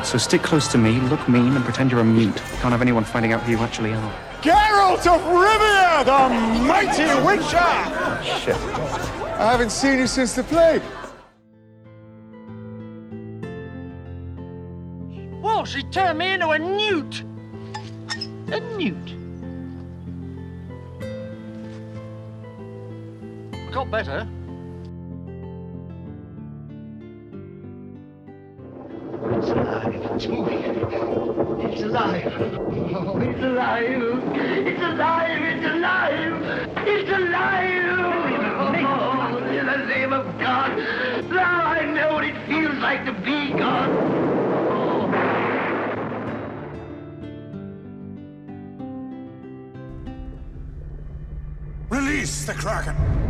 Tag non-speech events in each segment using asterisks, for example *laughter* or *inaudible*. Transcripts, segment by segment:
right, so stick close to me, look mean, and pretend you're a mute. Can't have anyone finding out who you actually are. Geralt of Rivia, the mighty Witcher! Shit. I haven't seen you since the plague. Whoa, she turned me into a newt. A newt. Got better. It's alive. It's moving. It's alive. Oh, it's alive. It's alive. It's alive. It's alive. Oh, in the name of God. Now I know what it feels like to be God. Release the Kraken.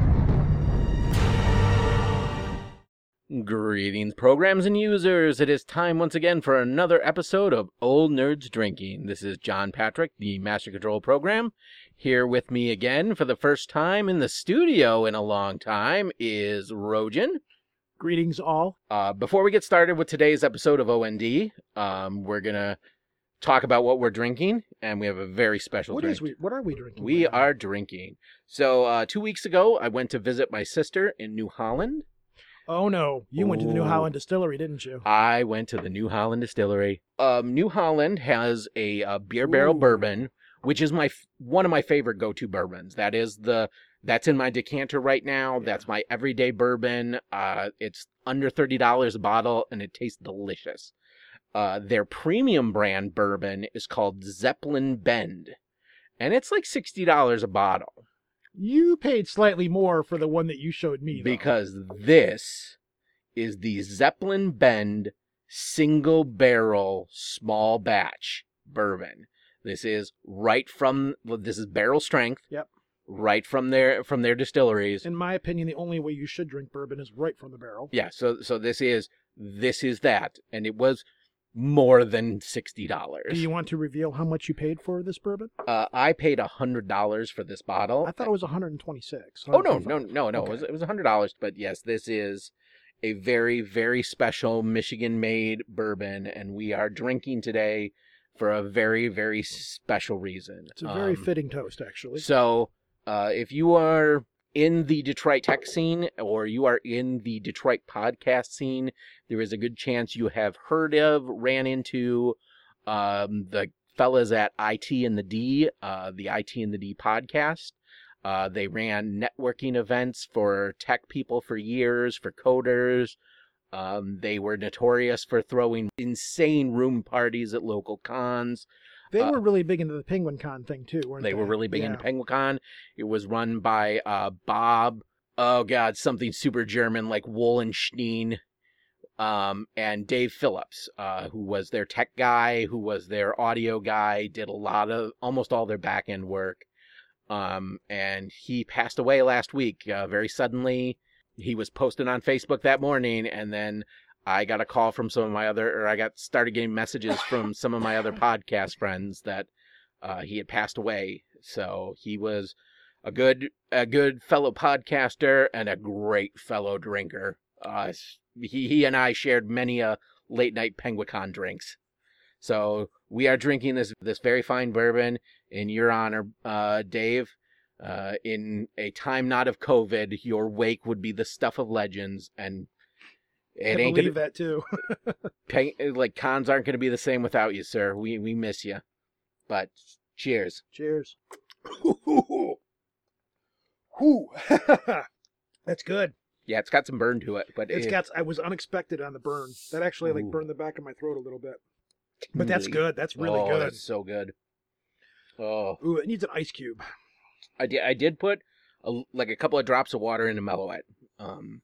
Greetings, programs and users. It is time once again for another episode of Old Nerds Drinking. This is John Patrick, the Master Control Program. Here with me again for the first time in the studio in a long time is Rojan. Greetings, all. Uh, before we get started with today's episode of OND, um, we're gonna talk about what we're drinking, and we have a very special What drink. is we? What are we drinking? We right are drinking. So uh, two weeks ago, I went to visit my sister in New Holland. Oh no, you went to the New Oh. Holland Distillery, didn't you? I went to the New Holland Distillery. Um, New Holland has a, uh beer barrel Ooh. bourbon, which is my f- one of my favorite go-to bourbons. That is the that's in my decanter right now. That's my everyday bourbon. Uh, it's under thirty dollars a bottle, and it tastes delicious. Uh, their premium brand bourbon is called Zeppelin Bend, and it's like sixty dollars a bottle. You paid slightly more for the one that you showed me. though. because this is the Zeppelin Bend single barrel small batch bourbon. This is right from this is barrel strength. Yep. Right from their from their distilleries. in my opinion, the only way you should drink bourbon is right from the barrel. yeah, so so this is this is that and it was more than sixty dollars. Do you want to reveal how much you paid for this bourbon? Uh, I paid a hundred dollars for this bottle. I thought it was 126. Oh no, no, 125. no, no! It was it was a hundred dollars, but yes, this is a very, very special Michigan-made bourbon, and we are drinking today for a very, very special reason. It's a very Um, fitting toast, actually. So, uh, if you are in the Detroit tech scene or you are in the Detroit podcast scene, there is a good chance you have heard of, ran into um, the fellas at IT and the D, uh, the IT and the D podcast. Uh, they ran networking events for tech people for years, for coders. Um, they were notorious for throwing insane room parties at local cons. They uh, were really big into the Penguicon thing too, weren't they? They were really big yeah. into Penguicon. It was run by uh, Bob. Oh God, something super German like Wollenstein, um, and Dave Phillips, uh, who was their tech guy, who was their audio guy, did a lot of almost all their back end work. Um, and he passed away last week, uh, very suddenly. He was posted on Facebook that morning, and then I got a call from some of my other, or I got started getting messages from some of my other *laughs* podcast friends that uh, he had passed away. So he was a good, a good fellow podcaster and a great fellow drinker. Uh, he, he and I shared many a late night Penguicon drinks. So we are drinking this this very fine bourbon in your honor, uh, Dave. Uh, in a time not of COVID, your wake would be the stuff of legends, and I it ain't gonna believe that too. *laughs* Pen- eh, like cons aren't gonna be the same without you, sir. We we miss you. But cheers. Cheers. *laughs* Ooh. *laughs* That's good. Yeah, it's got some burn to it, but It's it- got. I was unexpected on the burn. That actually like Ooh. burned the back of my throat a little bit. But that's mm. good. That's really oh, good. That's so good. Oh, Ooh, it needs an ice cube. I did. I did put a, like a couple of drops of water into mellow it. Um,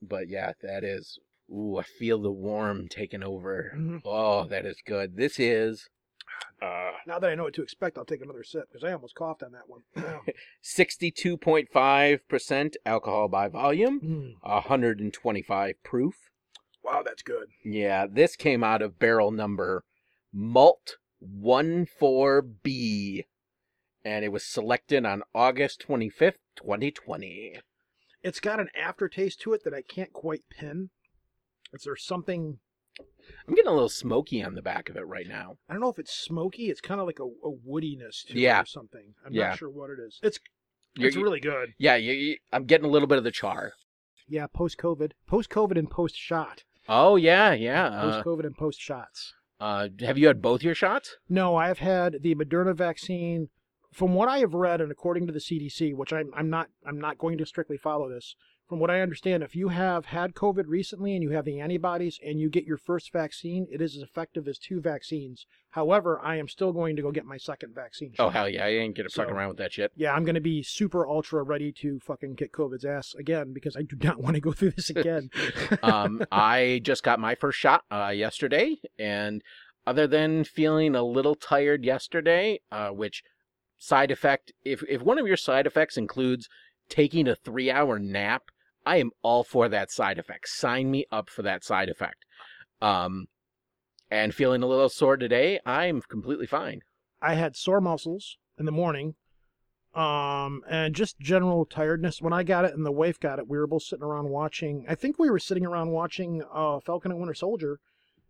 but yeah, that is. Ooh, I feel the warm taking over. Mhm. Oh, that is good. This is uh *sighs* Now that I know what to expect, I'll take another sip because I almost coughed on that one. *laughs* sixty-two point five percent alcohol by volume, Mm. hundred and twenty-five proof. Wow, that's good. Yeah, this came out of barrel number Malt 14B. And it was selected on August 25th, 2020. It's got an aftertaste to it that I can't quite pin. Is there something I'm getting a little smoky on the back of it right now. I don't know if it's smoky. It's kind of like a, a woodiness to Yeah. it or something. I'm Yeah. not sure what it is. It's You're- it's really good. Yeah, you, you, I'm getting a little bit of the char. Yeah, post COVID, post COVID and post shot, Oh yeah, yeah. post Uh, COVID and post shots. uh, have you had both your shots? No, I have had the Moderna vaccine. From what I have read, and according to the CDC, which I'm, I'm not, I'm not going to strictly follow this. From what I understand, if you have had COVID recently and you have the antibodies and you get your first vaccine, it is as effective as two vaccines. However, I am still going to go get my second vaccine. Oh hell yeah, I ain't gonna fuck So- around with that shit. Yeah, I'm going to be super ultra ready to fucking kick COVID's ass again because I do *laughs* not want to go through this again. *laughs* um, I just got my first shot uh, yesterday, and other than feeling a little tired yesterday, uh, which side effect, if if one of your side effects includes taking a three hour nap, I am all for that side effect. Sign me up for that side effect. Um, and feeling a little sore today, I'm completely fine. I had sore muscles in the morning, um, and just general tiredness. When I got it and the wife got it, we were both sitting around watching. I think we were sitting around watching uh, Falcon and Winter Soldier,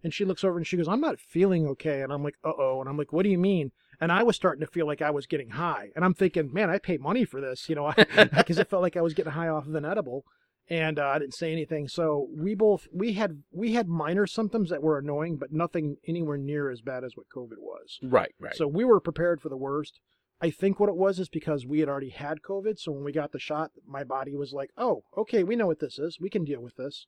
and she looks over and she goes, "I'm not feeling okay," and I'm like, "Uh oh," and I'm like, "What do you mean?" And I was starting to feel like I was getting high, and I'm thinking, "Man, I paid money for this," you know, *laughs* because it felt like I was getting high off of an edible. And uh, I didn't say anything, so we both we had we had minor symptoms that were annoying, but nothing anywhere near as bad as what COVID was. Right, right. So we were prepared for the worst. I think what it was is because we had already had COVID. So when we got the shot, my body was like, oh, okay, we know what this is. We can deal with this.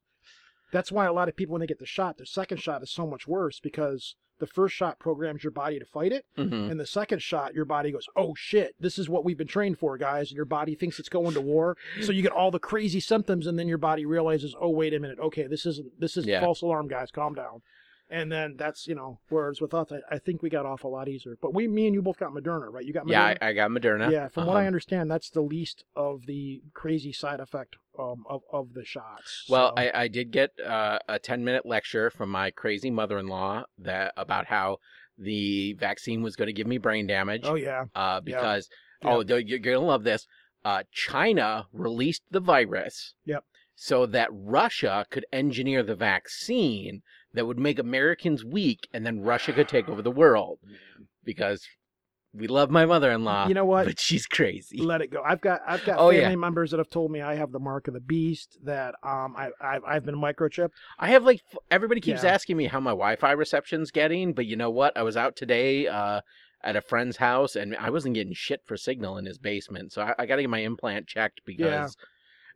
That's why a lot of people, when they get the shot, their second shot is so much worse because the first shot programs your body to fight it. Mhm. And the second shot, your body goes, oh shit, this is what we've been trained for, guys. And your body thinks it's going to war. So you get all the crazy symptoms. And then your body realizes, oh, wait a minute. Okay, this isn't, this is Yeah. false alarm, guys. Calm down. And then that's, you know, whereas with us, I, I think we got off a lot easier. But we, me and you both got Moderna, right? You got Moderna? Yeah, I, I got Moderna. Yeah, from what I Um, understand, that's the least of the crazy side effect um, of of the shots. Well, So- I, I did get uh, a 10 minute lecture from my crazy mother in law that about how the vaccine was going to give me brain damage. oh yeah, uh, because, Yeah. oh, th- you're going to love this. Uh, China released the virus Yep. so that Russia could engineer the vaccine that would make Americans weak and then Russia could take over the world. Because we love my mother in law, you know what? but she's crazy. Let it go. I've got I've got Oh, family yeah. members that have told me I have the mark of the beast. That um I I've, I've been microchipped. I have like everybody keeps Yeah. asking me how my Wi-Fi reception's getting, but you know what? I was out today uh, at a friend's house and I wasn't getting shit for signal in his basement, so I, I got to get my implant checked because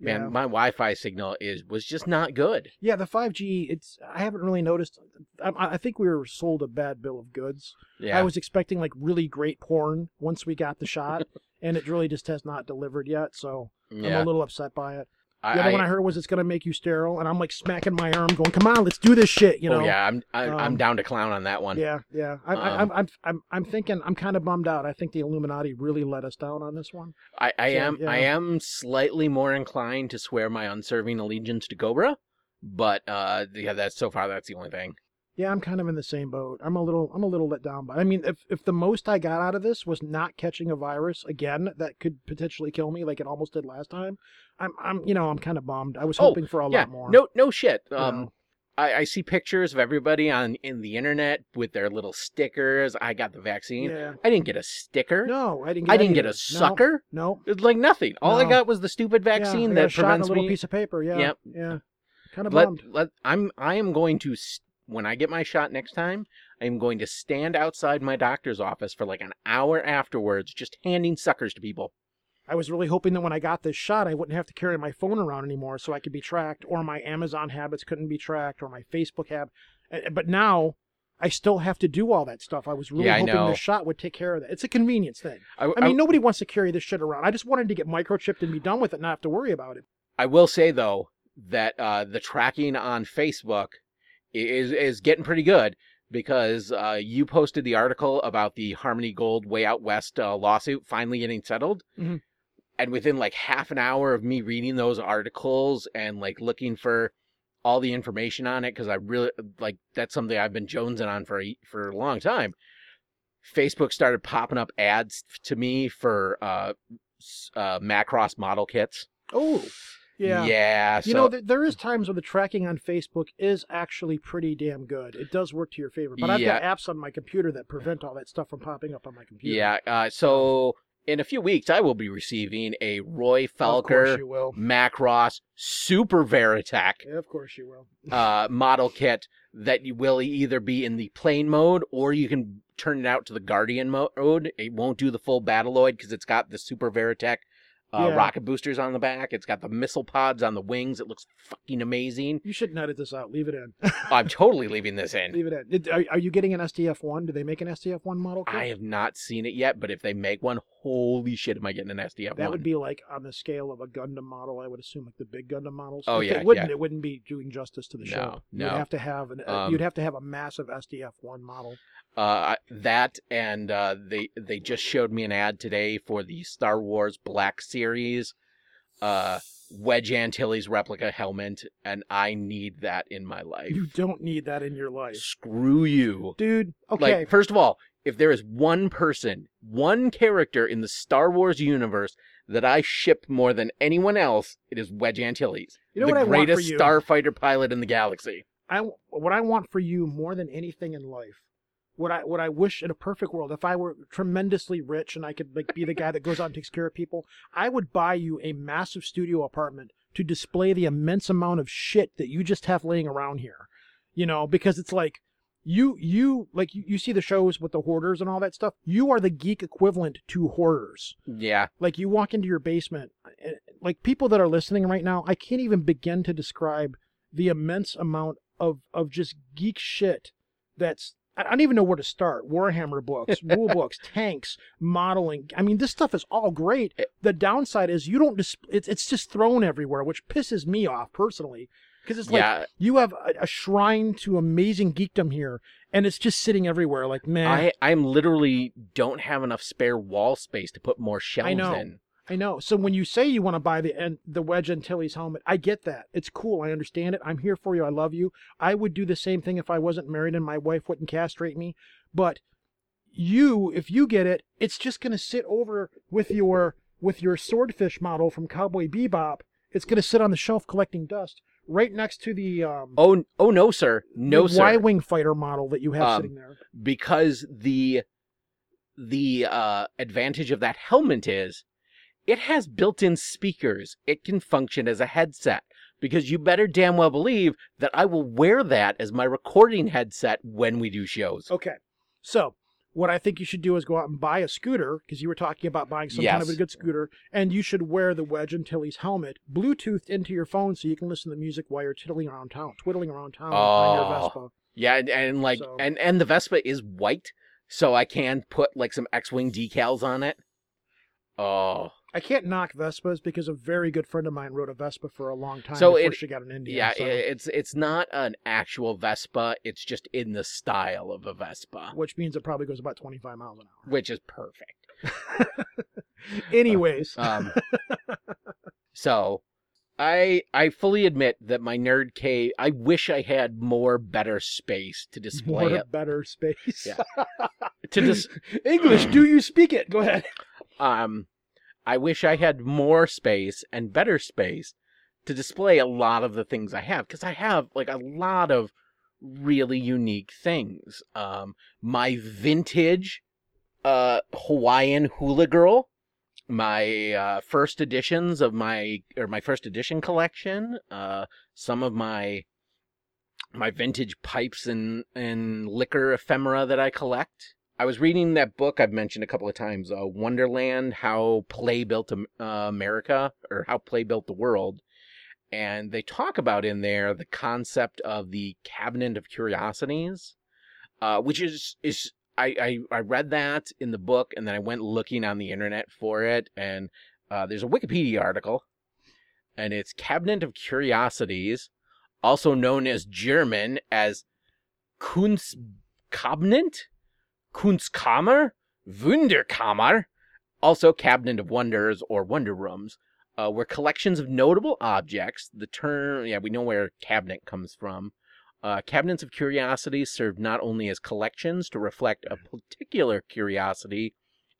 man, Yeah. my Wi-Fi signal is was just not good. Yeah, the 5G. It's I haven't really noticed. I, I think we were sold a bad bill of goods. Yeah, I was expecting like really great porn once we got the shot, *laughs* and it really just has not delivered yet. So I'm a little upset by it. I, The other I- one I heard was it's gonna make you sterile, and I'm like smacking my arm, going, "Come on, let's do this shit," you know? oh yeah, I'm I, I'm um, down to clown on that one. Yeah, yeah. I, I, Um, I'm, I'm, I'm, I'm thinking. I'm kind of bummed out. I think the Illuminati really let us down on this one. I, I So, am I am slightly more inclined to swear my unserving allegiance to Cobra, but uh, yeah, that's so far that's the only thing. Yeah, I'm kind of in the same boat. I'm a little, I'm a little let down. But I mean, if if the most I got out of this was not catching a virus again that could potentially kill me, like it almost did last time, I'm, I'm, you know, I'm kind of bummed. I was Oh, hoping for a yeah, lot more. no no shit. Um, know. I, I see pictures of everybody on in the internet with their little stickers. I got the vaccine. Yeah. I didn't get a sticker. No, I didn't. Get I didn't get a. No, sucker. No. It's like nothing. All I got was the stupid vaccine yeah, I got a that shot in a prevents little me. piece of paper. Yeah. Yep. Yeah. Kind of let, bummed. let, I'm I am going to s- when I get my shot next time. I am going to stand outside my doctor's office for like an hour afterwards, just handing suckers to people. I was really hoping that when I got this shot, I wouldn't have to carry my phone around anymore, so I could be tracked, or my Amazon habits couldn't be tracked, or my Facebook habit. But now, I still have to do all that stuff. I was really Yeah, I hoping the shot would take care of that. It's a convenience thing. I, I mean, nobody wants to carry this shit around. I just wanted to get microchipped and be done with it, and not have to worry about it. I will say though that uh, the tracking on Facebook i- is is getting pretty good because uh, you posted the article about the Harmony Gold Way Out West uh, lawsuit finally getting settled, Mhm. and within like half an hour of me reading those articles and like looking for all the information on it because I really like that's something I've been jonesing on for a, for a long time. Facebook started popping up ads to me for uh, uh, Macross model kits. Oh, Yeah. Yeah. So, You know, th- there is times where the tracking on Facebook is actually pretty damn good. It does work to your favor. But I've got apps on my computer that prevent all that stuff from popping up on my computer. yeah. Uh, so in a few weeks, I will be receiving a Roy Focker. Macross Super Veritech Yeah, of course you will. uh, model kit that you will either be in the plane mode or you can turn it out to the Guardian mode. It won't do the full Battleoid because it's got the Super Veritech uh, Yeah. rocket boosters on the back. It's got the missile pods on the wings. It looks fucking amazing. You shouldn't edit this out. Leave it in. *laughs* I'm totally leaving this in. Leave it in. Did- Are, are you getting an SDF one? Do they make an SDF one model? kit? I have not seen it yet, but if they make one, holy shit, am I getting an SDF one. That would be like on the scale of a Gundam model. I would assume like the big Gundam models. Oh, If yeah, it wouldn't. yeah. It wouldn't be doing justice to the No, show. no. You'd have to have an. uh, Um, you'd have to have a massive SDF one model. Uh, that and uh, they they just showed me an ad today for the Star Wars Black Series uh, Wedge Antilles replica helmet, and I need that in my life. You don't need that in your life, Screw you. dude. Okay. Like, first of all, if there is one person, one character in the Star Wars universe that I ship more than anyone else, it is Wedge Antilles, You know the what I want for greatest starfighter pilot in the galaxy. I what I want for you more than anything in life. What I what I wish in a perfect world, if I were tremendously rich and I could like be the guy that goes out and takes care of people, I would buy you a massive studio apartment to display the immense amount of shit that you just have laying around here. You know, because it's like you you like you, you see the shows with the hoarders and all that stuff. You are the geek equivalent to hoarders. Yeah, Like you walk into your basement, eh, like people that are listening right now, I can't even begin to describe the immense amount of of just geek shit that's I I don't even know where to start. Warhammer books, rule *laughs* books, tanks, modeling. I mean, this stuff is all great. Eh. The downside is you don't dis- it's it's just thrown everywhere, which pisses me off personally. Because it's like yeah. you have a, a shrine to amazing geekdom here, and it's just sitting everywhere. Like, man, I I'm literally don't have enough spare wall space to put more shelves know. in. I know. So when you say you want to buy the and the Wedge Antilles helmet, I get that. It's cool. I understand it. I'm here for you. I love you. I would do the same thing if I wasn't married and my wife wouldn't castrate me. But you, if you get it, it's just gonna sit over with your with your swordfish model from Cowboy Bebop. It's gonna sit on the shelf collecting dust, right next to the um Oh oh no sir, no sir. Y-wing fighter model that you have Um, sitting there. because the the uh, advantage of that helmet is it has built-in speakers. It can function as a headset because you better damn well believe that I will wear that as my recording headset when we do shows. Okay. So, what I think you should do is go out and buy a scooter because you were talking about buying some kind of a good scooter, and you should wear the Wedge Antilles helmet, Bluetoothed into your phone so you can listen to music while you're twiddling around town, twiddling around town on your Oh. Vespa. Yeah, and, and like So- and and the Vespa is white, so I can put like some X-wing decals on it. Oh, I can't knock Vespas because a very good friend of mine rode a Vespa for a long time So before it- she got an Indian. yeah. so- It's it's not an actual Vespa. It's just in the style of a Vespa, which means it probably goes about 25 miles an hour, which is perfect. *laughs* Anyways, Um, so I I fully admit that my nerd cave. I wish I had more better space to display more it. better space. Yeah. *laughs* To dis- English, do you speak it? Go ahead. um, I wish I had more space and better space to display a lot of the things I have because I have like a lot of really unique things. Um, my vintage uh Hawaiian hula girl, my uh, first editions of my or my first edition collection, uh, some of my my vintage pipes and and liquor ephemera that I collect. I was reading that book I've mentioned a couple of times, uh, Wonderland: How Play Built uh, America or How Play Built the World, and they talk about in there the concept of the Cabinet of Curiosities, uh, which is is I, I I read that in the book, and then I went looking on the internet for it, and uh, there's a Wikipedia article, and it's Cabinet of Curiosities, also known as German as Kunstkabinett, Kunstkammer, Wunderkammer, also Cabinet of Wonders or Wonder Rooms, uh, were collections of notable objects. The term, yeah, we know where cabinet comes from. Uh, cabinets of curiosities served not only as collections to reflect a particular curiosity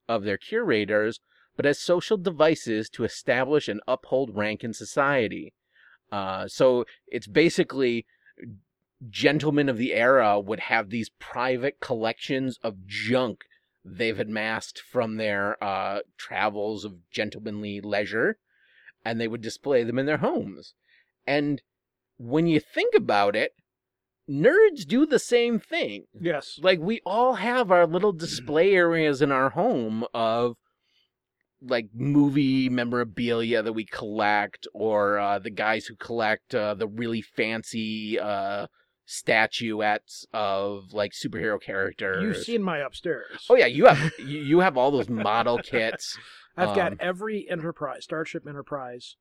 of their curators, but as social devices to establish and uphold rank in society. Uh, so it's basically gentlemen of the era would have these private collections of junk they've amassed from their uh, travels of gentlemanly leisure, and they would display them in their homes. And when you think about it, nerds do the same thing. Yes. Like we all have our little display *clears throat* areas in our home of like movie memorabilia that we collect, or uh, the guys who collect uh, the really fancy uh, statuettes of like superhero characters. You've seen my upstairs. Oh yeah, you have *laughs* you you have all those model kits. I've um, got every Enterprise, Starship Enterprise.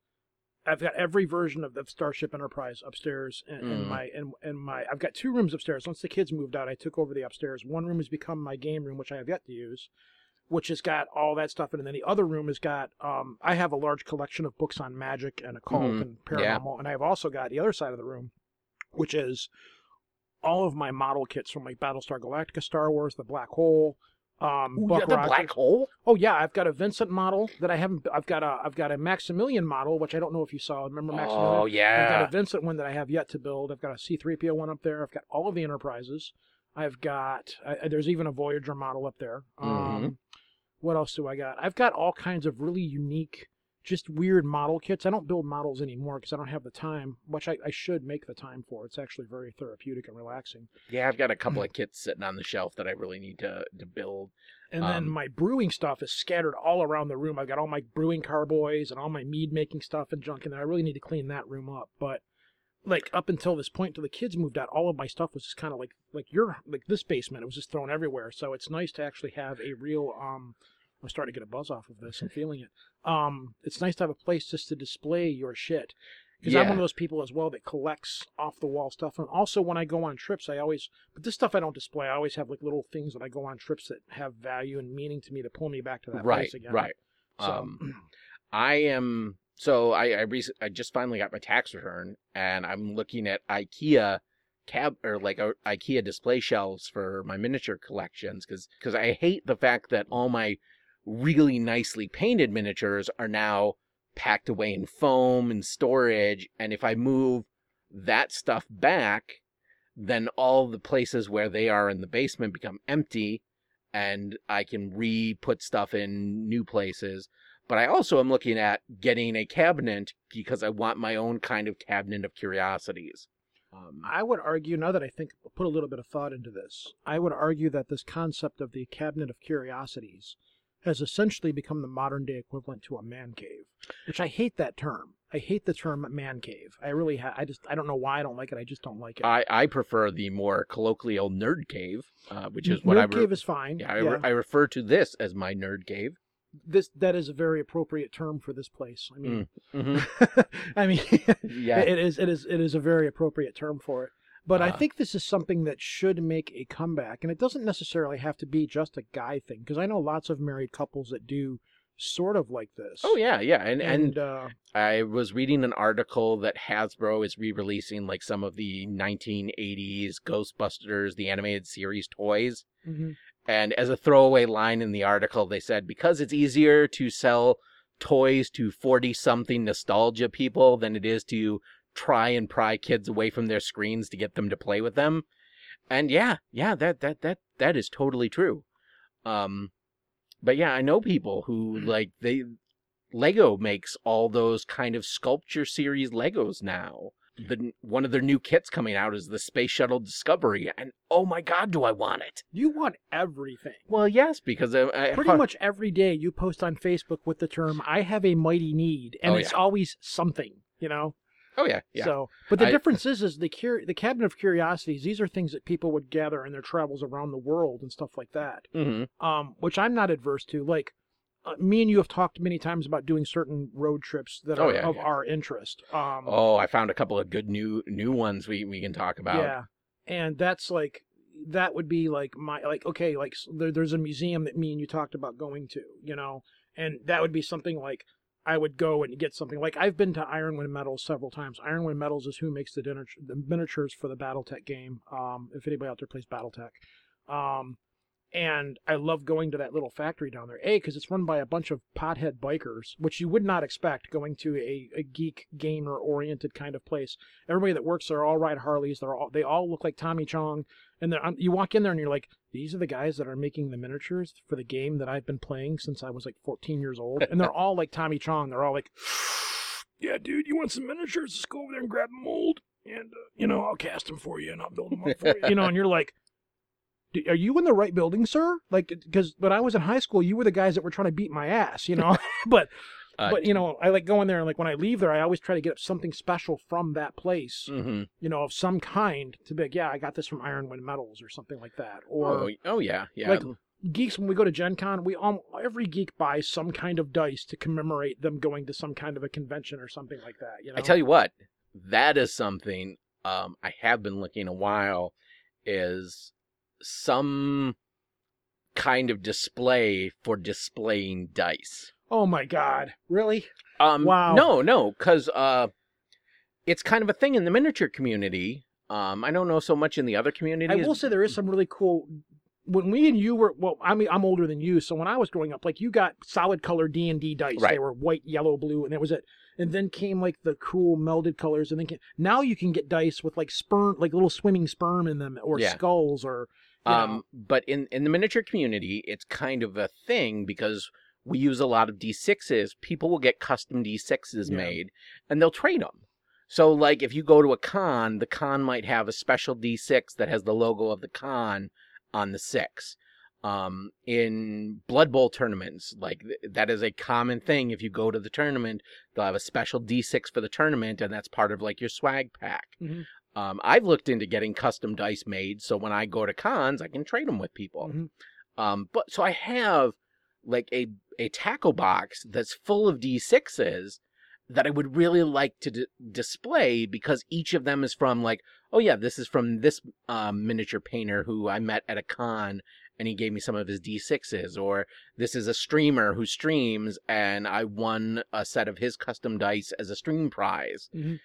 I've got every version of the Starship Enterprise upstairs in, in Mm. my in, in my. I've got two rooms upstairs. Once the kids moved out, I took over the upstairs. One room has become my game room, which I have yet to use, which has got all that stuff in. it. And then the other room has got. Um, I have a large collection of books on magic and occult Mhm. and Yeah. paranormal, and I've also got the other side of the room, which is all of my model kits from like Battlestar Galactica, Star Wars, the Black Hole. Um, Ooh, you Buck got the Rogers. black hole. Oh yeah, I've got a Vincent model that I haven't. I've got a I've got a Maximilian model, which I don't know if you saw. Remember Maximilian? Oh yeah. I've got a Vincent one that I have yet to build. I've got a C-3PO one up there. I've got all of the Enterprises. I've got. I, there's even a Voyager model up there. Mm-hmm. Um, what else do I got? I've got all kinds of really unique, just weird model kits. I don't build models anymore because I don't have the time, which I, I should make the time for. It's actually very therapeutic and relaxing. Yeah, I've got a couple of *clears throat* kits sitting on the shelf that I really need to to build. And then Um, my brewing stuff is scattered all around the room. I've got all my brewing carboys and all my mead making stuff and junk in there. I really need to clean that room up. But like up until this point, till the kids moved out, all of my stuff was just kind of like like your like this basement. It was just thrown everywhere. So it's nice to actually have a real um. I'm starting to get a buzz off of this. I'm feeling it. Um, it's nice to have a place just to display your shit. Because I'm one of those people as well that collects off the wall stuff. And also when I go on trips, I always but this stuff I don't display. I always have like little things that I go on trips that have value and meaning to me to pull me back to that Right, place again. right. So, Um, *clears throat* I am so I I, rec- I just finally got my tax return and I'm looking at IKEA cab or like uh, IKEA display shelves for my miniature collections because I hate the fact that all my really nicely painted miniatures are now packed away in foam and storage and if I move that stuff back then all the places where they are in the basement become empty and I can re put stuff in new places. But I also am looking at getting a cabinet because I want my own kind of cabinet of curiosities. Um, I would argue now that I think put a little bit of thought into this. I would argue that this concept of the cabinet of curiosities has essentially become the modern day equivalent to a man cave, which I hate that term. I hate the term man cave. I really ha- I just I don't know why I don't like it. I just don't like it. I, I prefer the more colloquial nerd cave, uh, which is what Nerd I re- cave is fine. yeah, I, re- I refer to this as my nerd cave. this that is a very appropriate term for this place. I mean, hmm *laughs* I mean, *laughs* Yeah. it is it is it is a very appropriate term for it. But I Uh. think this is something that should make a comeback, and it doesn't necessarily have to be just a guy thing because I know lots of married couples that do sort of like this. Oh yeah, yeah, and and, and, uh, I was reading an article that Hasbro is re-releasing like some of the 1980s Ghostbusters the animated series toys. mhm. And as a throwaway line in the article, they said because it's easier to sell toys to 40 something nostalgia people than it is to try and pry kids away from their screens to get them to play with them. And yeah, yeah, that that that that is totally true. Um but yeah, I know people who like they Lego makes all those kind of sculpture series Legos now. The one of their new kits coming out is the Space Shuttle Discovery, and oh my god, do I want it! you want everything. Well, yes, because I, I Pretty much every day you post on Facebook with the term "I have a mighty need," and Oh, it's yeah. always something, you know. Oh yeah, yeah. So, but the I- difference is, is the cur- the cabinet of curiosities. These are things that people would gather in their travels around the world and stuff like that. hmm Um, which I'm not adverse to. Like, uh, me and you have talked many times about doing certain road trips that Oh, are yeah, of yeah. our interest. Um, Oh, I found a couple of good new new ones we we can talk about. yeah, and that's like that would be like my like okay like there, there's a museum that me and you talked about going to, you know, and that would be something like. I would go and get something like I've been to Ironwind Metals several times. Ironwind Metals is who makes the, dinner, the miniatures for the BattleTech game. Um, if anybody out there plays BattleTech, um, and I love going to that little factory down there. A, because it's run by a bunch of pothead bikers, which you would not expect going to a, a geek gamer oriented kind of place. Everybody that works there all ride Harleys. They're all they all look like Tommy Chong, and they're, um, you walk in there and you're like, these are the guys that are making the miniatures for the game that I've been playing since I was like 14 years old, and they're all like Tommy Chong. They're all like, *sighs* yeah, dude, you want some miniatures? Let's go over there and grab a mold, and uh, you know I'll cast them for you and I'll build them up for you. *laughs* You know, and you're like. "D- Are you in the right building, sir? Like, because when I was in high school, you were the guys that were trying to beat my ass, you know. *laughs* but, Uh, but you know, I like going there and like when I leave there, I always try to get something special from that place, mhm. you know, of some kind to be like, yeah, I got this from Ironwind Metals or something like that. Or oh, oh yeah, yeah. like geeks when we go to Gen Con, we all every geek buys some kind of dice to commemorate them going to some kind of a convention or something like that. You know, I tell you what, that is something um, I have been looking a while. Is some kind of display for displaying dice. oh my god, really? Um, Wow. No, no, because uh, it's kind of a thing in the miniature community. Um, I don't know so much in the other communities. I will say there is some really cool. When we and you were well, I mean, I'm older than you, so when I was growing up, like you got solid color D and D dice. Right. They were white, yellow, blue, and that was it. And then came like the cool melded colors, and then came, now you can get dice with like sperm, like little swimming sperm in them, or Yeah. skulls, or Um, but in in the miniature community, it's kind of a thing because we use a lot of D6s. People will get custom D6s Yeah. made, and they'll trade them. So, like, if you go to a con, the con might have a special D6 that has the logo of the con on the six. Um, in Blood Bowl tournaments, like th- that is a common thing. If you go to the tournament, they'll have a special D6 for the tournament, and that's part of like your swag pack. Mhm. Um, I've looked into getting custom dice made, so when I go to cons, I can trade them with people. Mhm. Um, but so I have like a a tackle box that's full of D6s that I would really like to d- display because each of them is from like, oh yeah, this is from this um, miniature painter who I met at a con and he gave me some of his D6s, or this is a streamer who streams and I won a set of his custom dice as a stream prize. Mhm.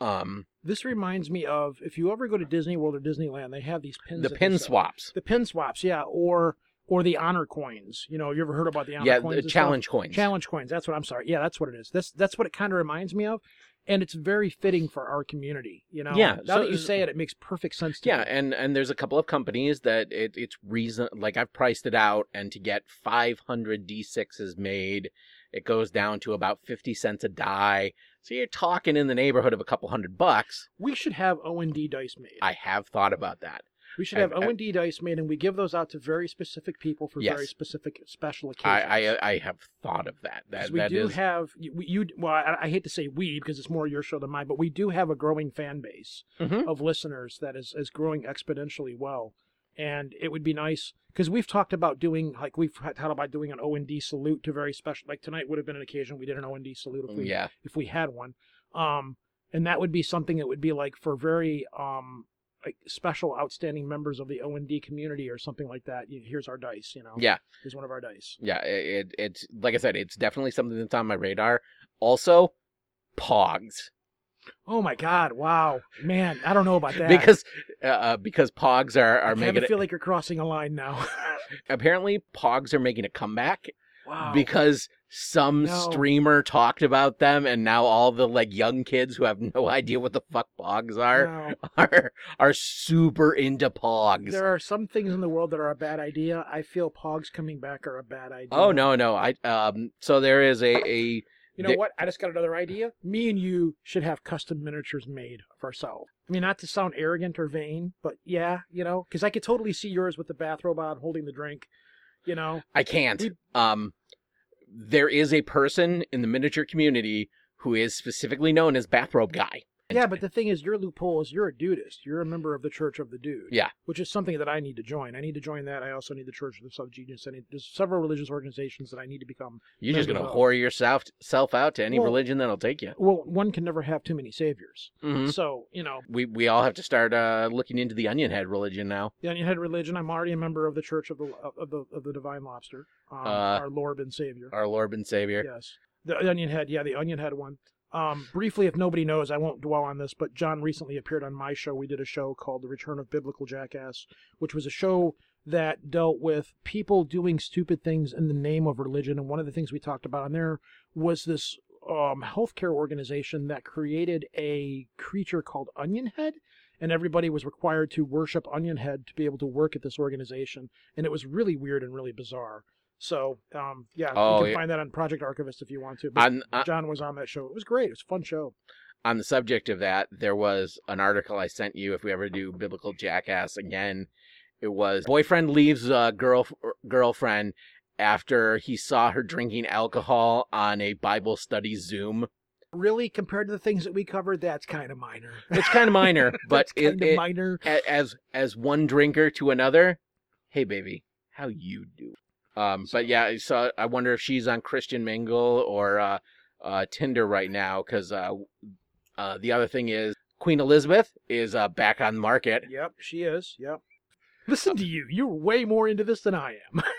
Um, This reminds me of if you ever go to Disney World or Disneyland, they have these pins. the pin swaps. The pin swaps, yeah, or or the honor coins. You know, you ever heard about the honor coins? Yeah, coins? the and stuff? challenge coins. Challenge coins. That's what I'm sorry. Yeah, that's what it is. This that's what it kind of reminds me of, and it's very fitting for our community. You know. Yeah, Now so- that you say it, it makes perfect sense to Yeah, me. and and there's a couple of companies that it, it's reason like I've priced it out, and to get 500 D6s made, it goes down to about 50 cents a die. So you're talking in the neighborhood of a couple hundred bucks. We should have O and D dice made. I have thought about that. we should have O and D dice made, and we give those out to very specific people for very specific special occasions. I, I have thought of that. That we that do is have you, you well I, I hate to say we because it's more your show than mine but we do have a growing fan base Mhm. of listeners that is, is growing exponentially well and it would be nice because we've talked about doing like we've thought about doing an o&d salute to very special like tonight would have been an occasion we did an o&d salute if we, yeah. if we had one um and that would be something that would be like for very um like special outstanding members of the o&d community or something like that here's our dice you know Yeah. here's one of our dice Yeah, it, it it's like I said, it's definitely something that's on my radar. Also, Pogs. Oh my god wow man i don't know about that Because uh, uh, because Pogs are I are kind making it, feel like you're crossing a line now. *laughs* apparently Pogs are making a comeback wow. because some No. streamer talked about them and now all the like young kids who have no *laughs* idea what the fuck pogs are Wow. *laughs* are are super into pogs there are some things in the world that are a bad idea. I feel Pogs coming back are a bad idea. oh no no i um so there is a a You know They- what? I just got another idea. Me and you should have custom miniatures made of ourselves. I mean, not to sound arrogant or vain, but yeah, you know, because I could totally see yours with the bathrobe on, holding the drink. You know, i can't We- um there is a person in the miniature community who is specifically known as bathrobe guy yeah. But the thing is, your loophole is you're a dudist. You're a member of the Church of the Dude. Yeah. Which is something that I need to join. I need to join that. I also need the Church of the Subgenius. I need there's several religious organizations that I need to become you're just gonna not. whore yourself self out to any Well- religion that'll take you well, one can never have too many saviors. Mhm. So, you know, we we all have to start uh looking into the onion head religion now the Onion Head religion. I'm already a member of the Church of the of the of the Divine Lobster, um, Uh, our Lord and Savior. our lord and savior Yes, the Onion Head. Yeah, the Onion Head one. Um, briefly, if nobody knows, I won't dwell on this, but John recently appeared on my show. We did a show called The Return of Biblical Jackass, which was a show that dealt with people doing stupid things in the name of religion. And one of the things we talked about on there was this um, healthcare organization that created a creature called Onion Head. And everybody was required to worship Onion Head to be able to work at this organization. And it was really weird and really bizarre. So, um, yeah, Oh, you can yeah. find that on Project Archivist if you want to. But On, uh, John was on that show. It was great. It was a fun show. on the subject of that, there was an article I sent you. If we ever do biblical jackass again, it was boyfriend leaves uh, girl girlfriend after he saw her drinking alcohol on a Bible study Zoom. Really, compared to the things that we covered, that's kind of minor. It's kind of minor, *laughs* but kind of minor. a- as as one drinker to another, hey baby, how you do? Um, but yeah, so I wonder if she's on Christian Mingle or uh, uh, Tinder right now because uh, uh, the other thing is Queen Elizabeth is uh, back on the market. Yep, she is. Yep. Listen to you. You're way more into this than I am. *laughs*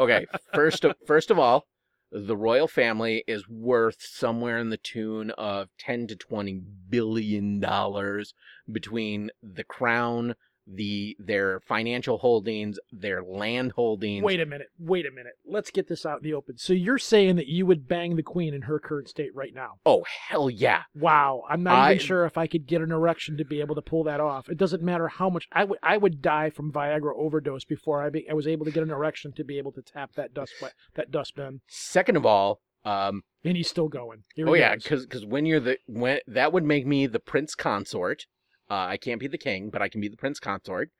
Okay, first of first of all, the royal family is worth somewhere in the tune of ten to twenty billion dollars between the crown, the their financial holdings, their land holdings. Wait a minute. Wait a minute. Let's get this out in the open. So you're saying that you would bang the queen in her current state right now? Oh hell yeah! Wow. I'm not I- even sure if I could get an erection to be able to pull that off. It doesn't matter how much I would I would die from Viagra overdose before I be, I was able to get an erection to be able to tap that dust that dustbin. Second of all, um, And he's still going. Here oh yeah, goes. because when you're the when that would make me the prince consort. Uh, I can't be the king, but I can be the prince consort.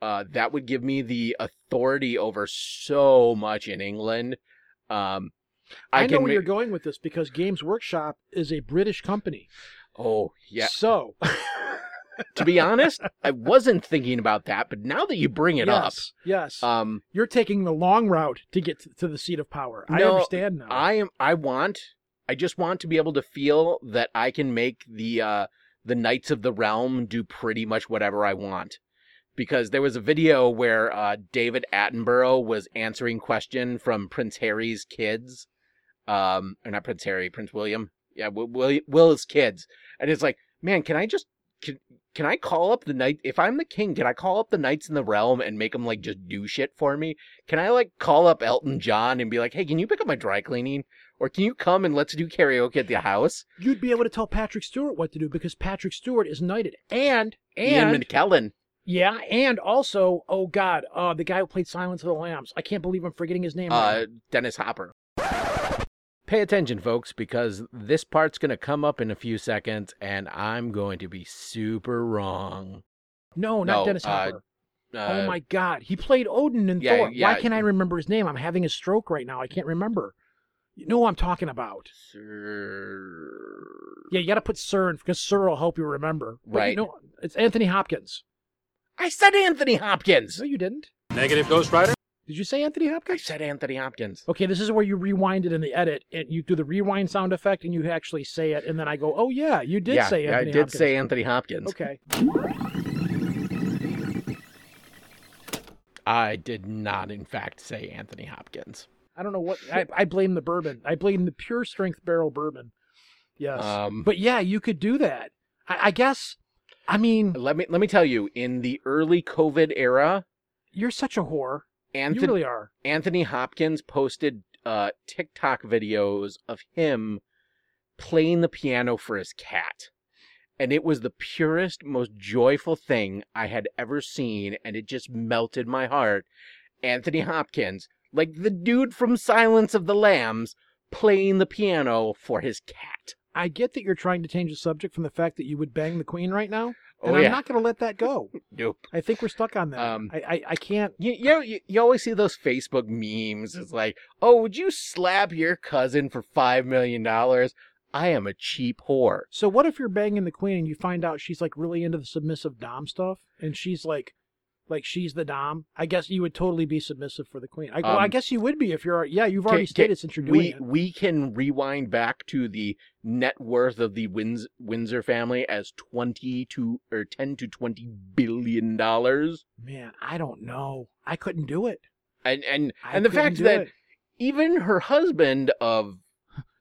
Uh, that would give me the authority over so much in England. Um, I, know where ma- you're going with this because Games Workshop is a British company. Oh yeah. So *laughs* to be honest, I wasn't thinking about that, but now that you bring it yes, yes, um, you're taking the long route to get to, to the seat of power. I understand now. I am. I want. I just want to be able to feel that I can make the uh, the Knights of the Realm do pretty much whatever I want. Because there was a video where uh, David Attenborough was answering question from Prince Harry's kids, um, or not Prince Harry, Prince William. Yeah, Will, Will, Will's kids, and it's like, man, can I just can can I call up the knight? If I'm the king, can I call up the knights in the realm and make them like just do shit for me? Can I like call up Elton John and be like, hey, can you pick up my dry cleaning? Or can you come and let's do karaoke at the house? You'd be able to tell Patrick Stewart what to do because Patrick Stewart is knighted, and Ian and McKellen. yeah, and also, oh God, uh, the guy who played Silence of the Lambs. I can't believe I'm forgetting his name. uh, now. Dennis Hopper. Pay attention, folks, because this part's going to come up in a few seconds, and I'm going to be super wrong. no, not no, Dennis uh, Hopper. Uh, oh my God, he played Odin in yeah, Thor. yeah. Why can't I remember his name? I'm having a stroke right now. I can't remember. You know what I'm talking about. Sir... Yeah, you got to put Sir in because Sir will help you remember. But Right. You know, it's Anthony Hopkins. I said Anthony Hopkins. No, you didn't. Negative Ghost Rider? Did you say Anthony Hopkins? I Hopkins? said Anthony Hopkins. Okay, this is where you rewind it in the edit, and you do the rewind sound effect, and you actually say it, and then I go, "Oh yeah, you did yeah, say yeah, Anthony I did Hopkins." say Anthony Hopkins. Okay. I did not, in fact, say Anthony Hopkins. I don't know what I, I blame the bourbon. I blame the pure strength barrel bourbon. Yes, Um, but yeah, you could do that. I, I guess. I mean, let me let me tell you, in the early COVID era, you're such a whore. You Anthony really are. Anthony Hopkins posted uh, TikTok videos of him playing the piano for his cat. And it was the purest, most joyful thing I had ever seen, and it just melted my heart. Anthony Hopkins, like the dude from Silence of the Lambs, playing the piano for his cat. I get that you're trying to change the subject from the fact that you would bang the queen right now, Oh, and I'm not going to let that go. *laughs* Nope. I think we're stuck on that. Um, I, I I can't. You, you, know, you, you always see those Facebook memes. It's like, oh, would you slap your cousin for $5 million? I am a cheap whore. So what if you're banging the queen and you find out she's like really into the submissive dom stuff, and she's like, like she's the dom? I guess you would totally be submissive for the queen. I, well, I Um, guess you would be if you're. Yeah, you've already Ca- ca- stated since you're doing we it. we can rewind back to the net worth of the Wins- Windsor family as 20 to or 10 to 20 billion dollars. Man, I don't know. I couldn't do it. And and I and the fact that it. even her husband of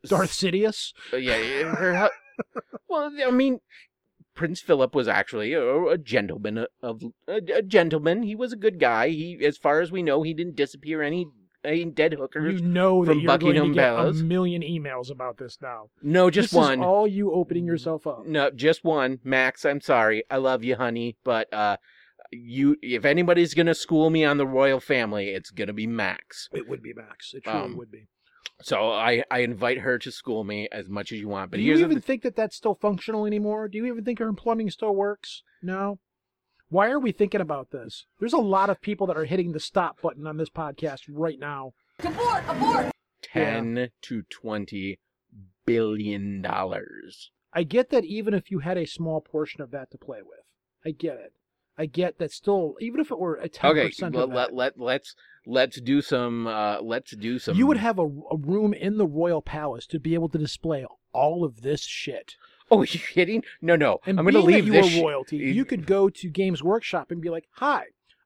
Darth Sidious. Uh, yeah, her *laughs* well, I mean, Prince Philip was actually a, a gentleman of a, a gentleman. He was a good guy. He, as far as we know, he didn't disappear any, any dead hookers. You know that you're going Buckingham to get a million emails about this now. no, just this one. Is all you opening yourself up. No, just one. Max, I'm sorry. I love you, honey, but uh you if anybody's going to school me on the royal family, it's going to be Max. It would be Max. It truly Um, would be. So I I invite her to school me as much as you want. But Do you the even think that that's still functional anymore? Do you even think her plumbing still works? No. Why are we thinking about this? There's a lot of people that are hitting the stop button on this podcast right now. 10 to 20 billion dollars. I get that even if you had a small portion of that to play with. I get it. I get that still, even if it were a 10% Okay, of let, that, let, let, let's let's do some uh let's do some you would have a, a room in the royal palace to be able to display all of this shit. Oh, are *laughs* you kidding? No, no. And I'm going to being that leave you this were sh- royalty, you could go to Games Workshop and be like, "Hi,